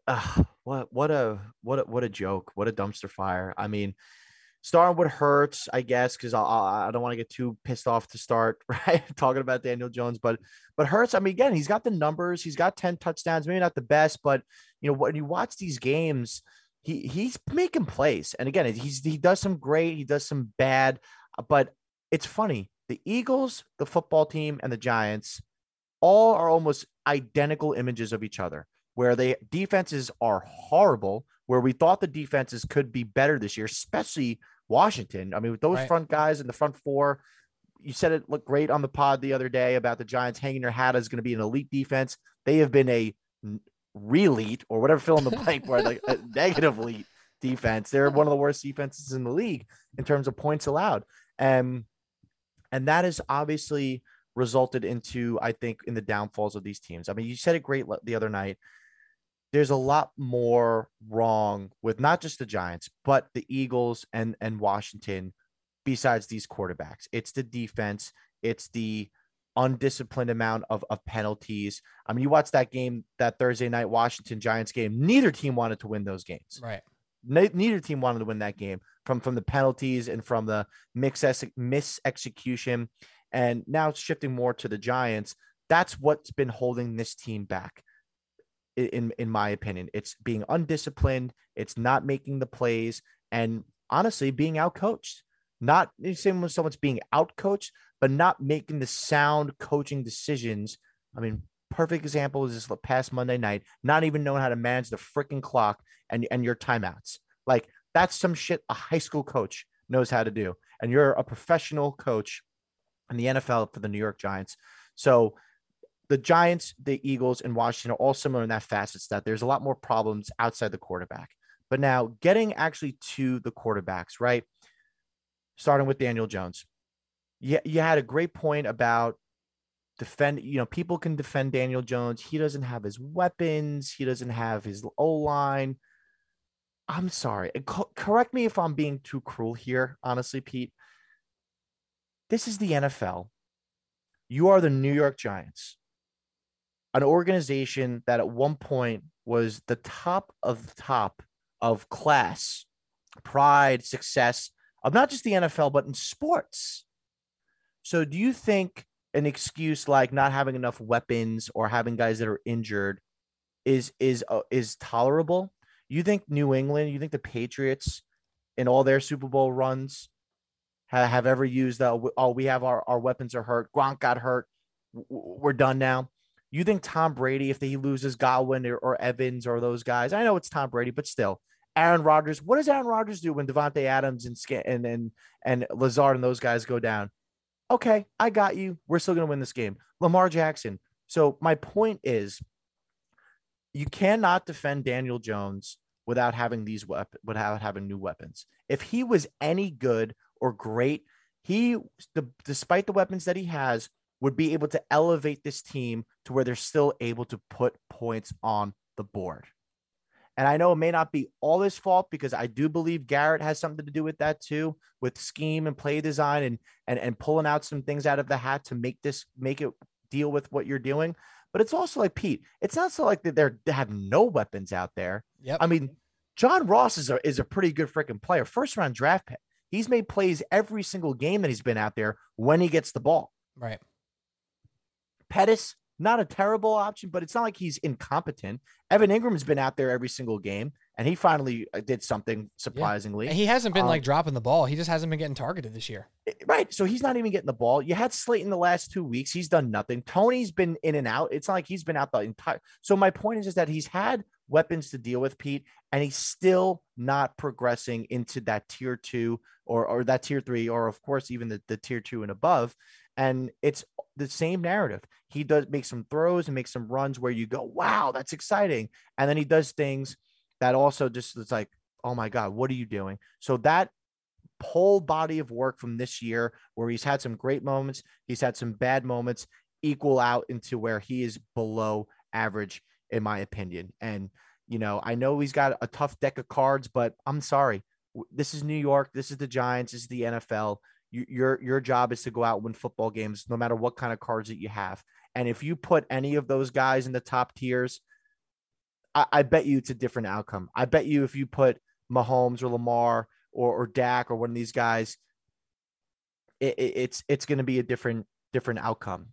uh, what what a what a, what a joke, what a dumpster fire. I mean, starting with Hurts, I guess, because I I don't want to get too pissed off to start right talking about Daniel Jones, but but Hurts, I mean, again, he's got the numbers, he's got ten touchdowns, maybe not the best, but you know when you watch these games, he he's making plays, and again, he's he does some great, he does some bad, but it's funny. The Eagles, the football team, and the Giants all are almost identical images of each other where they defenses are horrible, where we thought the defenses could be better this year, especially Washington. I mean, with those right. front guys in the front four, you said it looked great on the pod the other day about the Giants hanging their hat as going to be an elite defense. They have been a elite or whatever fill in the blank where like a negative elite defense. They're one of the worst defenses in the league in terms of points allowed. And and that has obviously resulted into, I think, in the downfalls of these teams. I mean, you said it great the other night there's a lot more wrong with not just the Giants, but the Eagles and and Washington besides these quarterbacks. It's the defense, it's the undisciplined amount of, of penalties. I mean, you watch that game, that Thursday night Washington Giants game, neither team wanted to win those games. Right. Ne- neither team wanted to win that game from from the penalties and from the mix miss execution. And now it's shifting more to the Giants, that's what's been holding this team back in in my opinion. It's being undisciplined, it's not making the plays, and honestly, being outcoached. Not the same when someone's being outcoached, but not making the sound coaching decisions. I mean, perfect example is this past Monday night, not even knowing how to manage the freaking clock and, and your timeouts. Like that's some shit a high school coach knows how to do. And you're a professional coach in the NFL for the New York Giants. So the Giants, the Eagles, and Washington are all similar in that facets that there's a lot more problems outside the quarterback. But now getting actually to the quarterbacks, right? Starting with Daniel Jones. Yeah, you had a great point about defend, you know, people can defend Daniel Jones. He doesn't have his weapons, he doesn't have his O line. I'm sorry. Co- correct me if I'm being too cruel here, honestly, Pete. This is the NFL. You are the New York Giants an organization that at one point was the top of the top of class, pride, success of not just the NFL, but in sports. So, do you think an excuse like not having enough weapons or having guys that are injured is is uh, is tolerable? You think New England, you think the Patriots in all their Super Bowl runs have, have ever used the oh we have our our weapons are hurt, Gronk got hurt, we're done now. You think Tom Brady, if he loses Godwin or, or Evans or those guys, I know it's Tom Brady, but still, Aaron Rodgers. What does Aaron Rodgers do when Davante Adams and and and and Lazard and those guys go down? Okay, I got you. We're still going to win this game. Lamar Jackson. So my point is, you cannot defend Daniel Jones without having these weapons, without having new weapons. If he was any good or great he, the, despite the weapons that he has, would be able to elevate this team to where they're still able to put points on the board. And I know it may not be all his fault because I do believe Garrett has something to do with that too, with scheme and play design and and and pulling out some things out of the hat to make this make it deal with what you're doing. But it's also like Pete, it's not so like that they're they have no weapons out there. Yep. I mean, John Ross is a is a pretty good freaking player. First round draft pick. He's made plays every single game that he's been out there when he gets the ball. right. Pettis, not a terrible option, but it's not like he's incompetent. Evan Engram's been out there every single game, and he finally uh, did something surprisingly. And he hasn't been Um, like dropping the ball. He just hasn't been getting targeted this year. Right. So he's not even getting the ball. You had Slayton the last two weeks. He's done nothing. Toney's been in and out. It's not like he's been out the entire. So my point is, is that he's had weapons to deal with, Pete, and he's still not progressing into that tier two or or that tier three, or of course even the, the tier two and above. And it's the same narrative. He does make some throws and make some runs where you go, wow, that's exciting. And then he does things that also just it's like, oh my God, what are you doing? So that whole body of work from this year where he's had some great moments, he's had some bad moments, equal out into where he is below average, in my opinion. And, you know, I know he's got a tough deck of cards, but I'm sorry. This is New York. This is the Giants. This is the NFL. You, your your job is to go out and win football games, no matter what kind of cards that you have. And if you put any of those guys in the top tiers, I, I bet you it's a different outcome. I bet you if you put Mahomes or Lamar or, or Dak or one of these guys, it, it- it's it's going to be a different different outcome.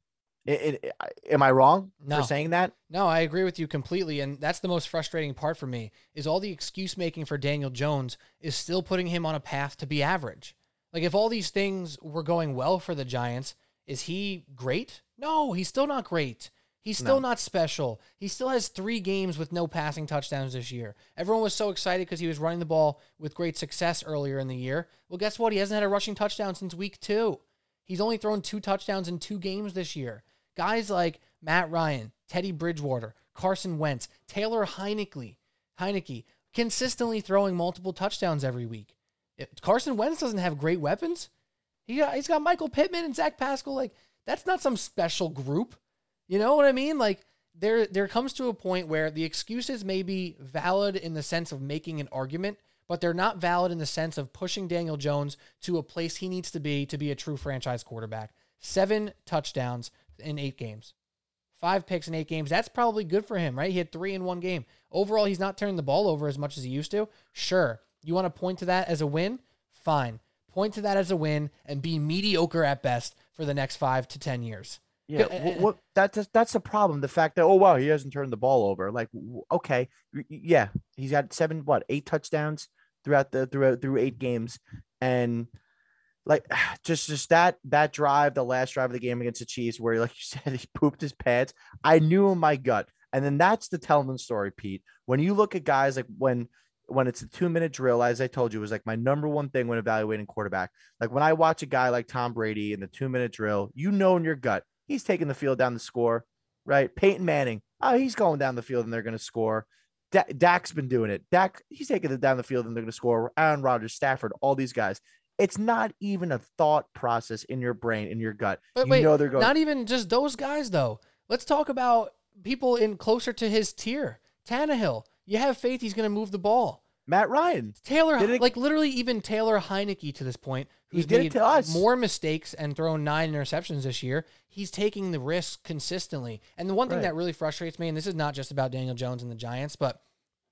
It, it, am I wrong No. for saying that? No, I agree with you completely, and that's the most frustrating part for me. Is all the excuse making for Daniel Jones is still putting him on a path to be average. Like if all these things were going well for the Giants, is he great? No, he's still not great. He's still No. not special. He still has three games with no passing touchdowns this year. Everyone was so excited because he was running the ball with great success earlier in the year. Well, guess what? He hasn't had a rushing touchdown since week two. He's only thrown two touchdowns in two games this year. Guys like Matt Ryan, Teddy Bridgewater, Carson Wentz, Taylor Heinicke, Heinicke, consistently throwing multiple touchdowns every week. If Carson Wentz doesn't have great weapons. He got, he's got Michael Pittman and Zach Pascal. Like that's not some special group. You know what I mean? Like there there comes to a point where the excuses may be valid in the sense of making an argument, but they're not valid in the sense of pushing Daniel Jones to a place he needs to be to be a true franchise quarterback. Seven touchdowns in eight games. Five picks in eight games. That's probably good for him, right? He had three in one game. Overall, he's not turning the ball over as much as he used to. Sure. You want to point to that as a win? Fine. Point to that as a win and be mediocre at best for the next five to 10 years. Yeah, what eh, eh, that's that's the problem. The fact that oh wow, he hasn't turned the ball over. Like okay, yeah, he's got seven what eight touchdowns throughout the throughout through eight games, and like just just that that drive, the last drive of the game against the Chiefs, where like you said, he pooped his pants. I knew in my gut, and then that's the telling story, Pete. When you look at guys like when when it's a two minute drill, as I told you, was like my number one thing when evaluating quarterback. Like when I watch a guy like Tom Brady in the two minute drill, you know in your gut he's taking the field down the score, right? Peyton Manning, oh, he's going down the field and they're going to score. Da- Dak's been doing it. Dak, he's taking it down the field and they're going to score. Aaron Rodgers, Stafford, all these guys. It's not even a thought process in your brain, in your gut. But you wait, know they're going. not even just those guys, though. Let's talk about people in closer to his tier. Tannehill, you have faith he's going to move the ball. Matt Ryan. Taylor, it- like literally even Taylor Heinicke to this point, who's made to us. more mistakes and thrown nine interceptions this year, he's taking the risk consistently. And the one thing Right. that really frustrates me, and this is not just about Daniel Jones and the Giants, but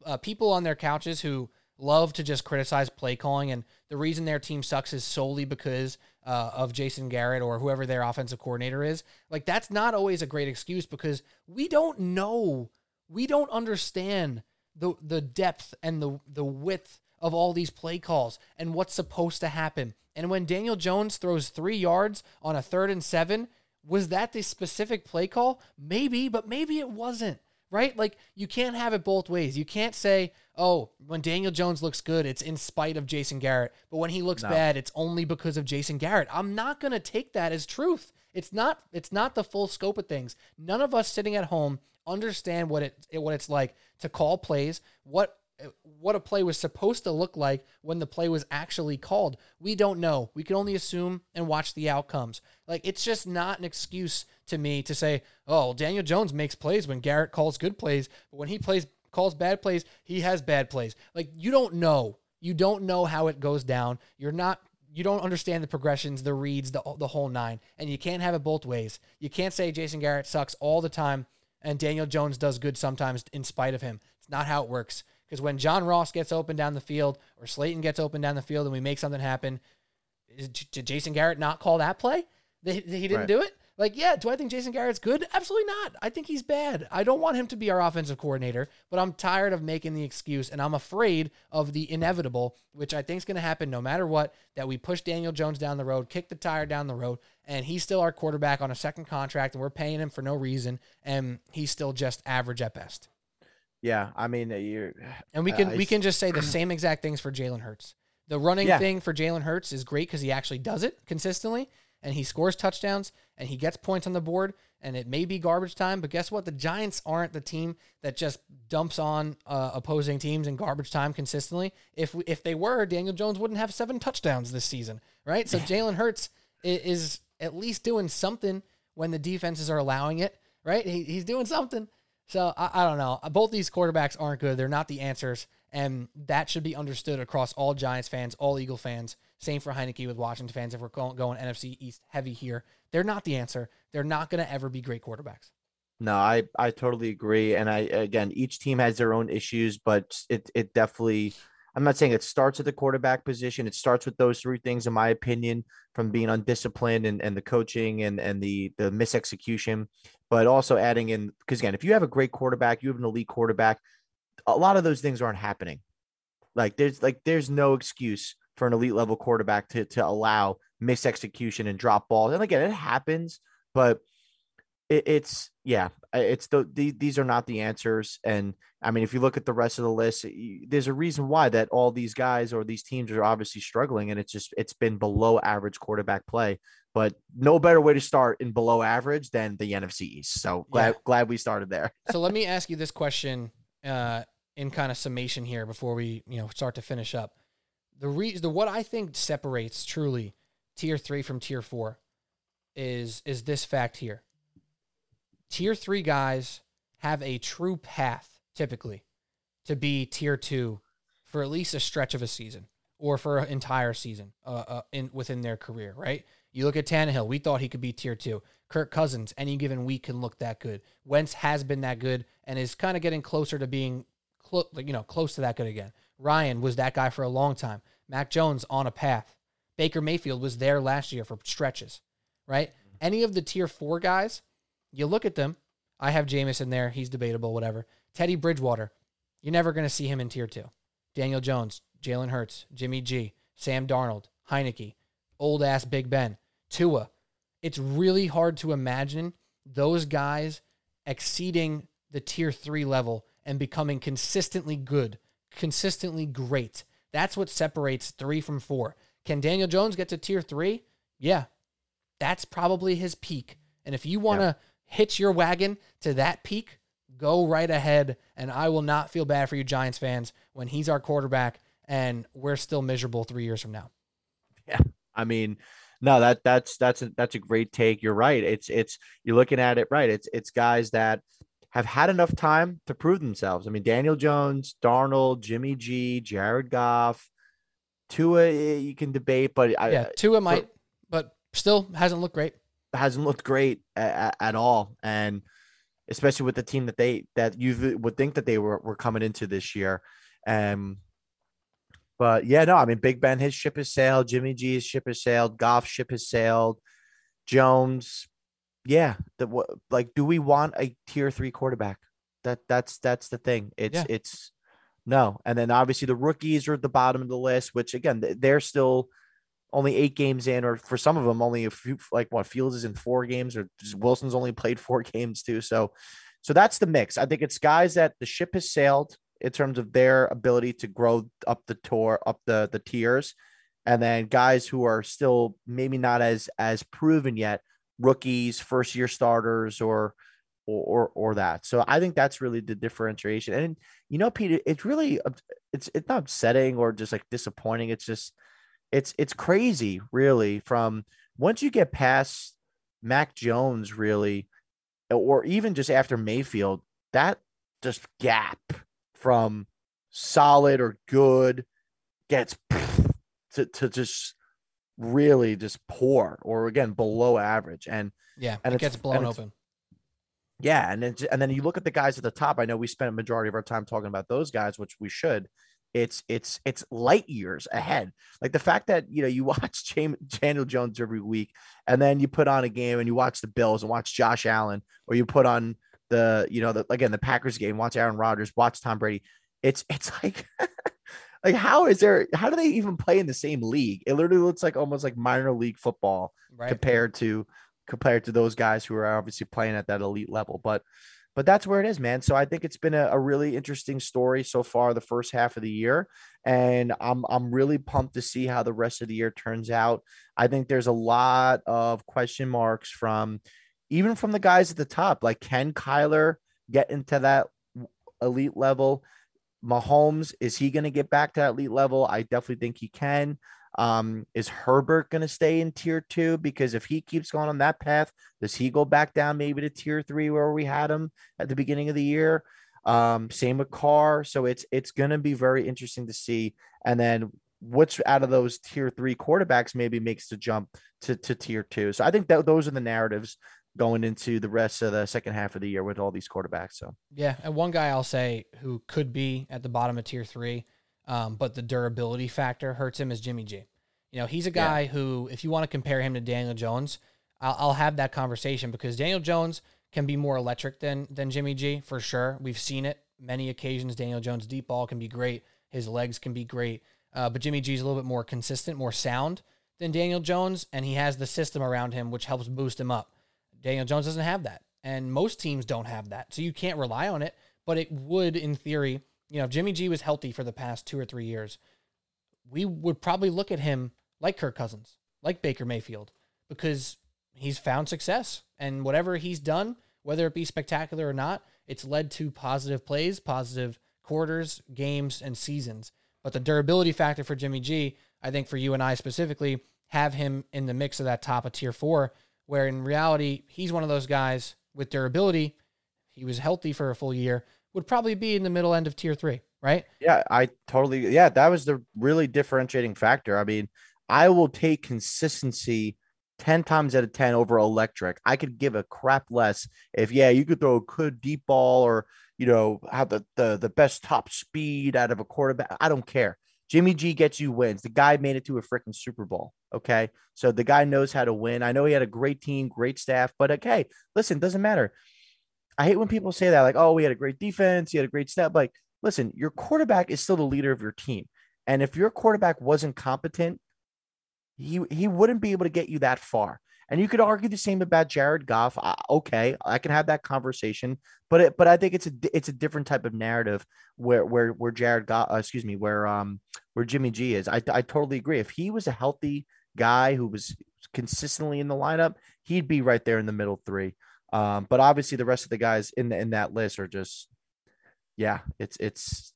uh, people on their couches who love to just criticize play calling, and the reason their team sucks is solely because uh, of Jason Garrett or whoever their offensive coordinator is. Like that's not always a great excuse because we don't know, we don't understand the the depth and the the width of all these play calls and what's supposed to happen. And when Daniel Jones throws three yards on a third and seven, was that the specific play call? Maybe, but maybe it wasn't. Right? Like you can't have it both ways. You can't say, "Oh, when Daniel Jones looks good, it's in spite of Jason Garrett, but when he looks No. bad, it's only because of Jason Garrett." I'm not going to take that as truth. It's not it's not the full scope of things. None of us sitting at home understand what it what it's like to call plays, what what a play was supposed to look like when the play was actually called. We don't know. We can only assume and watch the outcomes. Like it's just not an excuse to me to say, "Oh, Daniel Jones makes plays when Garrett calls good plays, but when he plays calls bad plays, he has bad plays." Like you don't know. You don't know how it goes down. You're not you don't understand the progressions, the reads, the the whole nine, and you can't have it both ways. You can't say Jason Garrett sucks all the time and Daniel Jones does good sometimes in spite of him. It's not how it works. Because when John Ross gets open down the field or Slayton gets open down the field and we make something happen, did Jason Garrett not call that play? He didn't right. do it? Like, yeah, do I think Jason Garrett's good? Absolutely not. I think he's bad. I don't want him to be our offensive coordinator, but I'm tired of making the excuse and I'm afraid of the inevitable, which I think is going to happen no matter what, that we push Daniel Jones down the road, kick the tire down the road, and he's still our quarterback on a second contract and we're paying him for no reason and he's still just average at best. Yeah, I mean, uh, you and we can uh, we can just say the same exact things for Jalen Hurts. The running yeah. thing for Jalen Hurts is great because he actually does it consistently and he scores touchdowns and he gets points on the board and it may be garbage time but guess what? The giants aren't the team that just dumps on uh, opposing teams in garbage time consistently. If if they were daniel jones wouldn't have seven touchdowns this season right? So jalen hurts is at least doing something when the defenses are allowing it right? He, he's doing something. So I, I don't know. Both these quarterbacks aren't good. They're not the answers and that should be understood across all giants fans all eagle fans. Same for Heinicke with Washington fans. If we're going, going NFC East heavy here, they're not the answer. They're not going to ever be great quarterbacks. No, I I totally agree. And I again, each team has their own issues, but it it definitely. I'm not saying it starts at the quarterback position. It starts with those three things, in my opinion, from being undisciplined and, and the coaching and, and the the misexecution, but also adding in because again, if you have a great quarterback, you have an elite quarterback, a lot of those things aren't happening. Like there's like there's no excuse for an elite level quarterback to to allow misexecution and drop balls. And again, it happens, but it, it's yeah, it's the, the, these are not the answers. And I mean, if you look at the rest of the list, there's a reason why that all these guys or these teams are obviously struggling, and it's just it's been below average quarterback play. But no better way to start in below average than the NFC East. So glad yeah. glad we started there. so let me ask you this question uh, in kind of summation here before we you know start to finish up the re- the what I think separates truly tier three from tier four is is this fact here. Tier three guys have a true path typically to be tier two for at least a stretch of a season or for an entire season uh, uh, in within their career, right? You look at Tannehill, we thought he could be tier two. Kirk Cousins, any given week can look that good. Wentz has been that good and is kind of getting closer to being, clo- you know, close to that good again. Ryan was that guy for a long time. Mac Jones on a path. Baker Mayfield was there last year for stretches, right? Mm-hmm. Any of the tier four guys, you look at them. I have Jameis in there. He's debatable, whatever. Teddy Bridgewater, you're never going to see him in tier two. Daniel Jones, Jalen Hurts, Jimmy G, Sam Darnold, Heinicke, old ass Big Ben, Tua. It's really hard to imagine those guys exceeding the tier three level and becoming consistently good consistently great. That's what separates three from four. Can Daniel Jones get to tier three? Yeah, that's probably his peak. And if you want to yeah. hitch your wagon to that peak, go right ahead. And I will not feel bad for you, Giants fans, when he's our quarterback and we're still miserable three years from now. Yeah. I mean, no, that that's that's a, that's a great take. You're right. It's it's you're looking at it right. It's it's guys that have had enough time to prove themselves. I mean, Daniel Jones, Darnold, Jimmy G, Jared Goff, Tua, you can debate, but yeah, I, Tua might, for, but still hasn't looked great. Hasn't looked great at, at, all, and especially with the team that they that you would think that they were were coming into this year. Um, but yeah, no, I mean, Big Ben, his ship has sailed. Jimmy G's ship has sailed. Goff ship has sailed. Jones, yeah, the what like do we want a tier three quarterback? That that's that's the thing. It's yeah. it's no, and then obviously the rookies are at the bottom of the list, which again they're still only eight games in, or for some of them only a few. Like what Fields is in four games, or Wilson's only played four games too. So, so that's the mix. I think it's guys that the ship has sailed in terms of their ability to grow up the tour, up the the tiers, and then guys who are still maybe not as as proven yet rookies, first year starters, or or, or or that. So I think that's really the differentiation. And you know, Peter, it's really it's it's not upsetting or just like disappointing. It's just it's it's crazy, really. From once you get past Mac Jones, really, or even just after Mayfield, that just gap from solid or good gets to, to just really just poor or again below average. And yeah and it gets blown open. Yeah and then and then you look at the guys at the top. I know we spent a majority of our time talking about those guys which we should. It's it's it's light years ahead. Like the fact that you know you watch Daniel Jones every week and then you put on a game and you watch the Bills and watch Josh Allen or you put on the you know the again the Packers game watch Aaron Rodgers watch Tom Brady. It's it's like like how is there how do they even play in the same league? It literally looks like almost like minor league football right. compared to compared to those guys who are obviously playing at that elite level. But but that's where it is man. So i think it's been a, a really interesting story so far the first half of the year and i'm i'm really pumped to see how the rest of the year turns out. I think there's a lot of question marks from even from the guys at the top like can kyler get into that elite level Mahomes, is he going to get back to that elite level? I definitely think he can. Um, is Herbert going to stay in tier two? Because if he keeps going on that path, does he go back down maybe to tier three where we had him at the beginning of the year? Um, same with Carr. So it's it's going to be very interesting to see. And then which out of those tier three quarterbacks maybe makes the jump to, to tier two. So I think that those are the narratives going into the rest of the second half of the year with all these quarterbacks. So yeah, and one guy I'll say who could be at the bottom of tier three, um, but the durability factor hurts him is Jimmy G. You know, he's a guy yeah. who, if you want to compare him to Daniel Jones, I'll, I'll have that conversation because Daniel Jones can be more electric than than Jimmy G for sure. We've seen it many occasions. Daniel Jones deep ball can be great. His legs can be great. Uh, but Jimmy G is a little bit more consistent, more sound than Daniel Jones, and he has the system around him which helps boost him up. Daniel Jones doesn't have that, and most teams don't have that. So you can't rely on it, but it would, in theory, you know, if Jimmy G was healthy for the past two or three years, we would probably look at him like Kirk Cousins, like Baker Mayfield, because he's found success. And whatever he's done, whether it be spectacular or not, it's led to positive plays, positive quarters, games, and seasons. But the durability factor for Jimmy G, I think for you and I specifically, have him in the mix of that top of tier four where in reality, he's one of those guys with durability. He was healthy for a full year, would probably be in the middle end of tier three, right? Yeah, I totally, yeah, that was the really differentiating factor. I mean, I will take consistency 10 times out of 10 over electric. I could give a crap less if, yeah, you could throw a good deep ball or, you know, have the, the, the best top speed out of a quarterback. I don't care. Jimmy G gets you wins. The guy made it to a freaking Super Bowl. Okay. So the guy knows how to win. I know he had a great team, great staff, but okay, listen, doesn't matter. I hate when people say that, like, oh, we had a great defense, he had a great staff. Like, listen, your quarterback is still the leader of your team. And if your quarterback wasn't competent, he he wouldn't be able to get you that far. And you could argue the same about Jared Goff. Uh, okay, I can have that conversation, but it, but I think it's a it's a different type of narrative where where where Jared Goff, uh, excuse me, where um where Jimmy G is. I I totally agree. If he was a healthy guy who was consistently in the lineup, he'd be right there in the middle three. Um, but obviously the rest of the guys in the, in that list are just, yeah, it's it's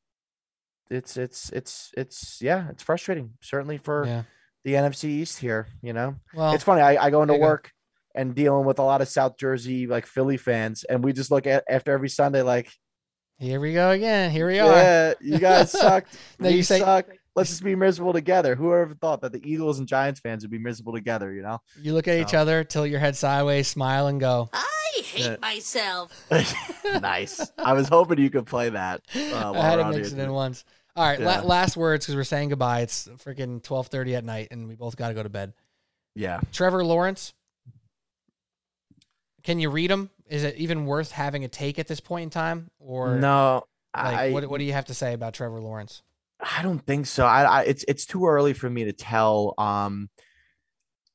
it's it's it's it's yeah, it's frustrating. Certainly for. Yeah the NFC East here. You know, well, it's funny. I, I go into work go. and dealing with a lot of South Jersey like Philly fans, and we just look at after every Sunday like, here we go again. Here we are. Yeah, you guys suck. no, you say, suck. Let's just be miserable together. Whoever thought that the Eagles and Giants fans would be miserable together? You know. You look at so. each other, tilt your head sideways, smile, and go. I hate yeah. myself. nice. I was hoping you could play that. Uh, I had to mix it in once. All right, yeah. la- last words because we're saying goodbye. It's freaking twelve thirty at night, and we both got to go to bed. Yeah. Trevor Lawrence. Can you read him? Is it even worth having a take at this point in time, or no? Like, I, what What do you have to say about Trevor Lawrence? I don't think so. I, I it's it's too early for me to tell. Um,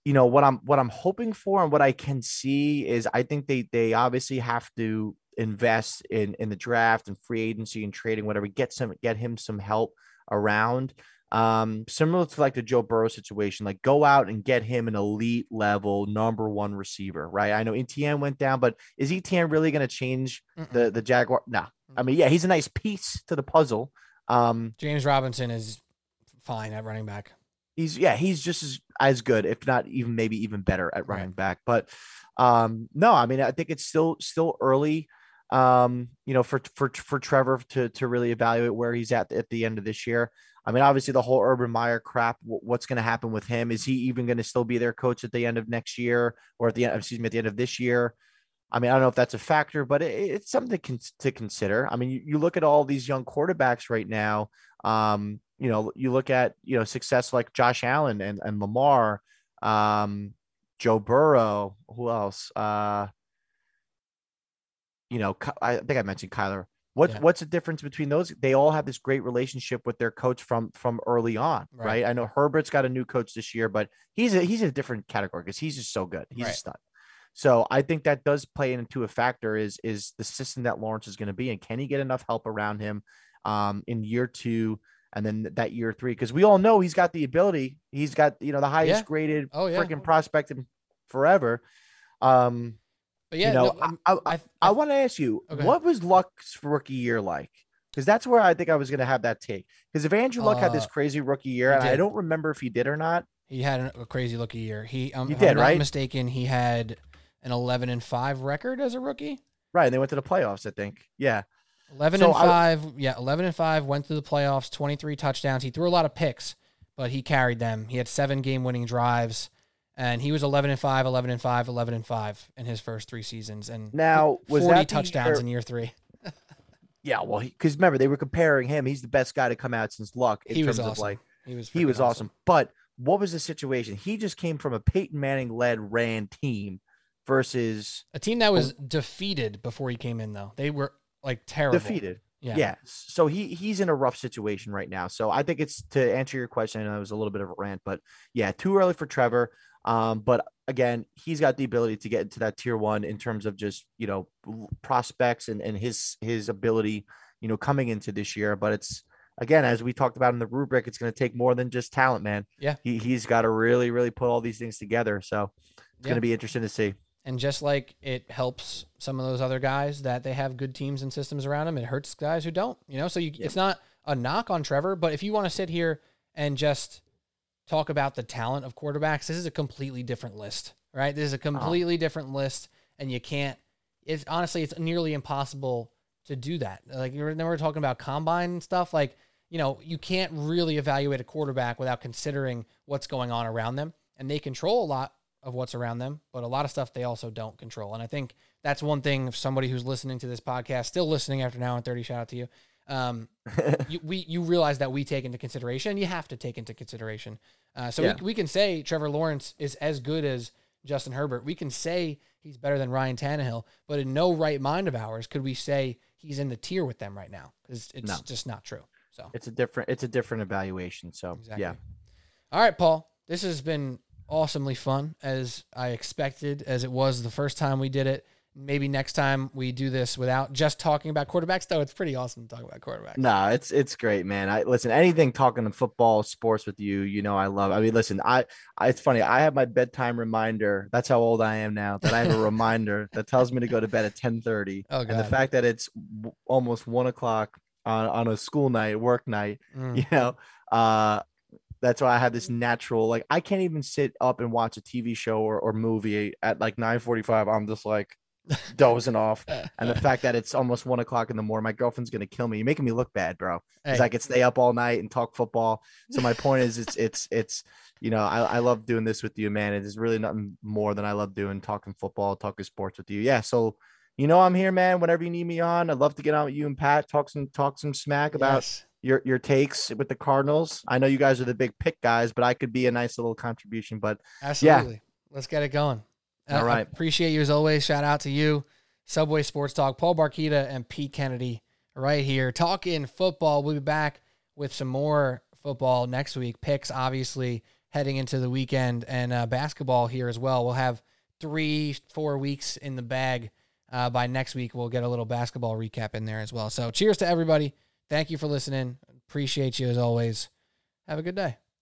you know what I'm what I'm hoping for and what I can see is I think they they obviously have to invest in in the draft and free agency and trading whatever get some get him some help around um, similar to like the Joe Burrow situation, like go out and get him an elite level number one receiver, right? I know Etienne went down, but is Etienne really going to change Mm-mm. the the Jaguar? No, I mean, yeah, he's a nice piece to the puzzle. Um, James Robinson is fine at running back. he's yeah, he's just as as good, if not even maybe even better at Right. running back. But um, no, I mean, I think it's still still early. Um, you know, for for for Trevor to to really evaluate where he's at at the end of this year. I mean, obviously the whole Urban Meyer crap. What's going to happen with him? Is he even going to still be their coach at the end of next year, or at the end? Excuse me, at the end of this year? I mean, I don't know if that's a factor, but it, it's something to, consider. I mean, you, you look at all these young quarterbacks right now. Um, you know, you look at you know success like Josh Allen and and Lamar, um, Joe Burrow. Who else? Uh, you know, I think I mentioned Kyler. What's Yeah. what's the difference between those? They all have this great relationship with their coach from from early on, Right. right? I know Herbert's got a new coach this year, but he's a he's a different category because he's just so good. He's a stud. So I think that does play into a factor is is the system that Lawrence is going to be and can he get enough help around him um, in year two and then that year three because we all know he's got the ability. He's got you know the highest Yeah. graded Oh, yeah. freaking prospect in forever. Um, But yeah, you know, no, I, I, I, I, I, want to ask you, Okay. what was Luck's rookie year like? Because that's where I think I was going to have that take. Because if Andrew Luck had this Uh, crazy rookie year, and I don't remember if he did or not. he had a crazy rookie year. He, um, He if did, I'm not right? mistaken, he had an 11 and five record as a rookie. Right, and they went to the playoffs. I think. Yeah, 11 So and I- 5. Yeah, 11 and 5 went to the playoffs, 23 touchdowns. He threw a lot of picks, but he carried them. He had seven game winning drives and he was 11 and 5, 11 and 5, 11 and 5 in his first 3 seasons and Now, was 40 that touchdowns year- in year 3. yeah. Well, because remember they were comparing him. He's the best guy to come out since Luck in He terms was awesome. of like he was he was freaking awesome. But what was the situation? He just came from a Peyton Manning led ran team versus A team that was oh. defeated before he came in though. They were like terrible. defeated. Yeah. Yeah. So he he's in a rough situation right now. So I think it's to answer your question. I know it was a little bit of a rant, but yeah, too early for Trevor. Um, but again, he's got the ability to get into that tier one in terms of just you know prospects and and his his ability, you know, coming into this year. But it's again, as we talked about in the rubric, it's going to take more than just talent, man. Yeah. He he's got to really really put all these things together. So it's Yeah. going to be interesting to see. And just like it helps some of those other guys that they have good teams and systems around them, it hurts guys who don't. You know, so you, it's not a knock on Trevor, but if you want to sit here and just talk about the talent of quarterbacks, this is a completely different list, right? This is a completely different list, and you can't. It's honestly, it's nearly impossible to do that. Like you we're talking about combine and stuff. Like you know, you can't really evaluate a quarterback without considering what's going on around them, and they control a lot of what's around them, but a lot of stuff they also don't control. And I think that's one thing. If somebody who's listening to this podcast, still listening after now and thirty, shout out to you. Um, you, we you realize that we take into consideration. You have to take into consideration. Uh, so Yeah. we, we can say Trevor Lawrence is as good as Justin Herbert. We can say he's better than Ryan Tannehill, but in no right mind of ours could we say he's in the tier with them right now because it's No. just not true. So It's a different it's a different evaluation. So Exactly. yeah. All right, Paul. This has been awesomely fun as I expected, as it was the first time we did it. Maybe next time we do this without just talking about quarterbacks, though. It's pretty awesome to talk about quarterbacks. No, it's it's great, man. I listen anything talking to football, sports with you. You know, I love. I mean, listen, I, I it's funny. I have my bedtime reminder. That's how old I am now. That I have a reminder that tells me to go to bed at ten thirty. Oh, and the fact that it's w- almost one o'clock on on a school night, work night. Mm. You know, uh, that's why I have this natural. Like, I can't even sit up and watch a TV show or, or movie at like nine forty five. I'm just like dozing off. Uh, and the uh. fact that it's almost one o'clock in the morning, my girlfriend's gonna kill me. You're making me look bad, bro. Because Hey, I could stay up all night and talk football. So my point is, it's it's it's you know, I, I love doing this with you, man. It is really nothing more than I love doing talking football, talking sports with you. Yeah. So you know, I'm here, man. Whenever you need me on, I'd love to get on with you and Pat, talk some talk some smack about yes. your your takes with the Cardinals. I know you guys are the big pick guys, but I could be a nice little contribution. But Absolutely. Let's get it going. All I- I right. appreciate you as always. Shout out to you, Subway Sports Talk, Paul Barquita and Pete Kennedy right here talking football. We'll be back with some more football next week. Picks, obviously, heading into the weekend and uh, basketball here as well. We'll have three, four weeks in the bag. Uh, by next week, we'll get a little basketball recap in there as well. So, cheers to everybody. Thank you for listening. Appreciate you as always. Have a good day.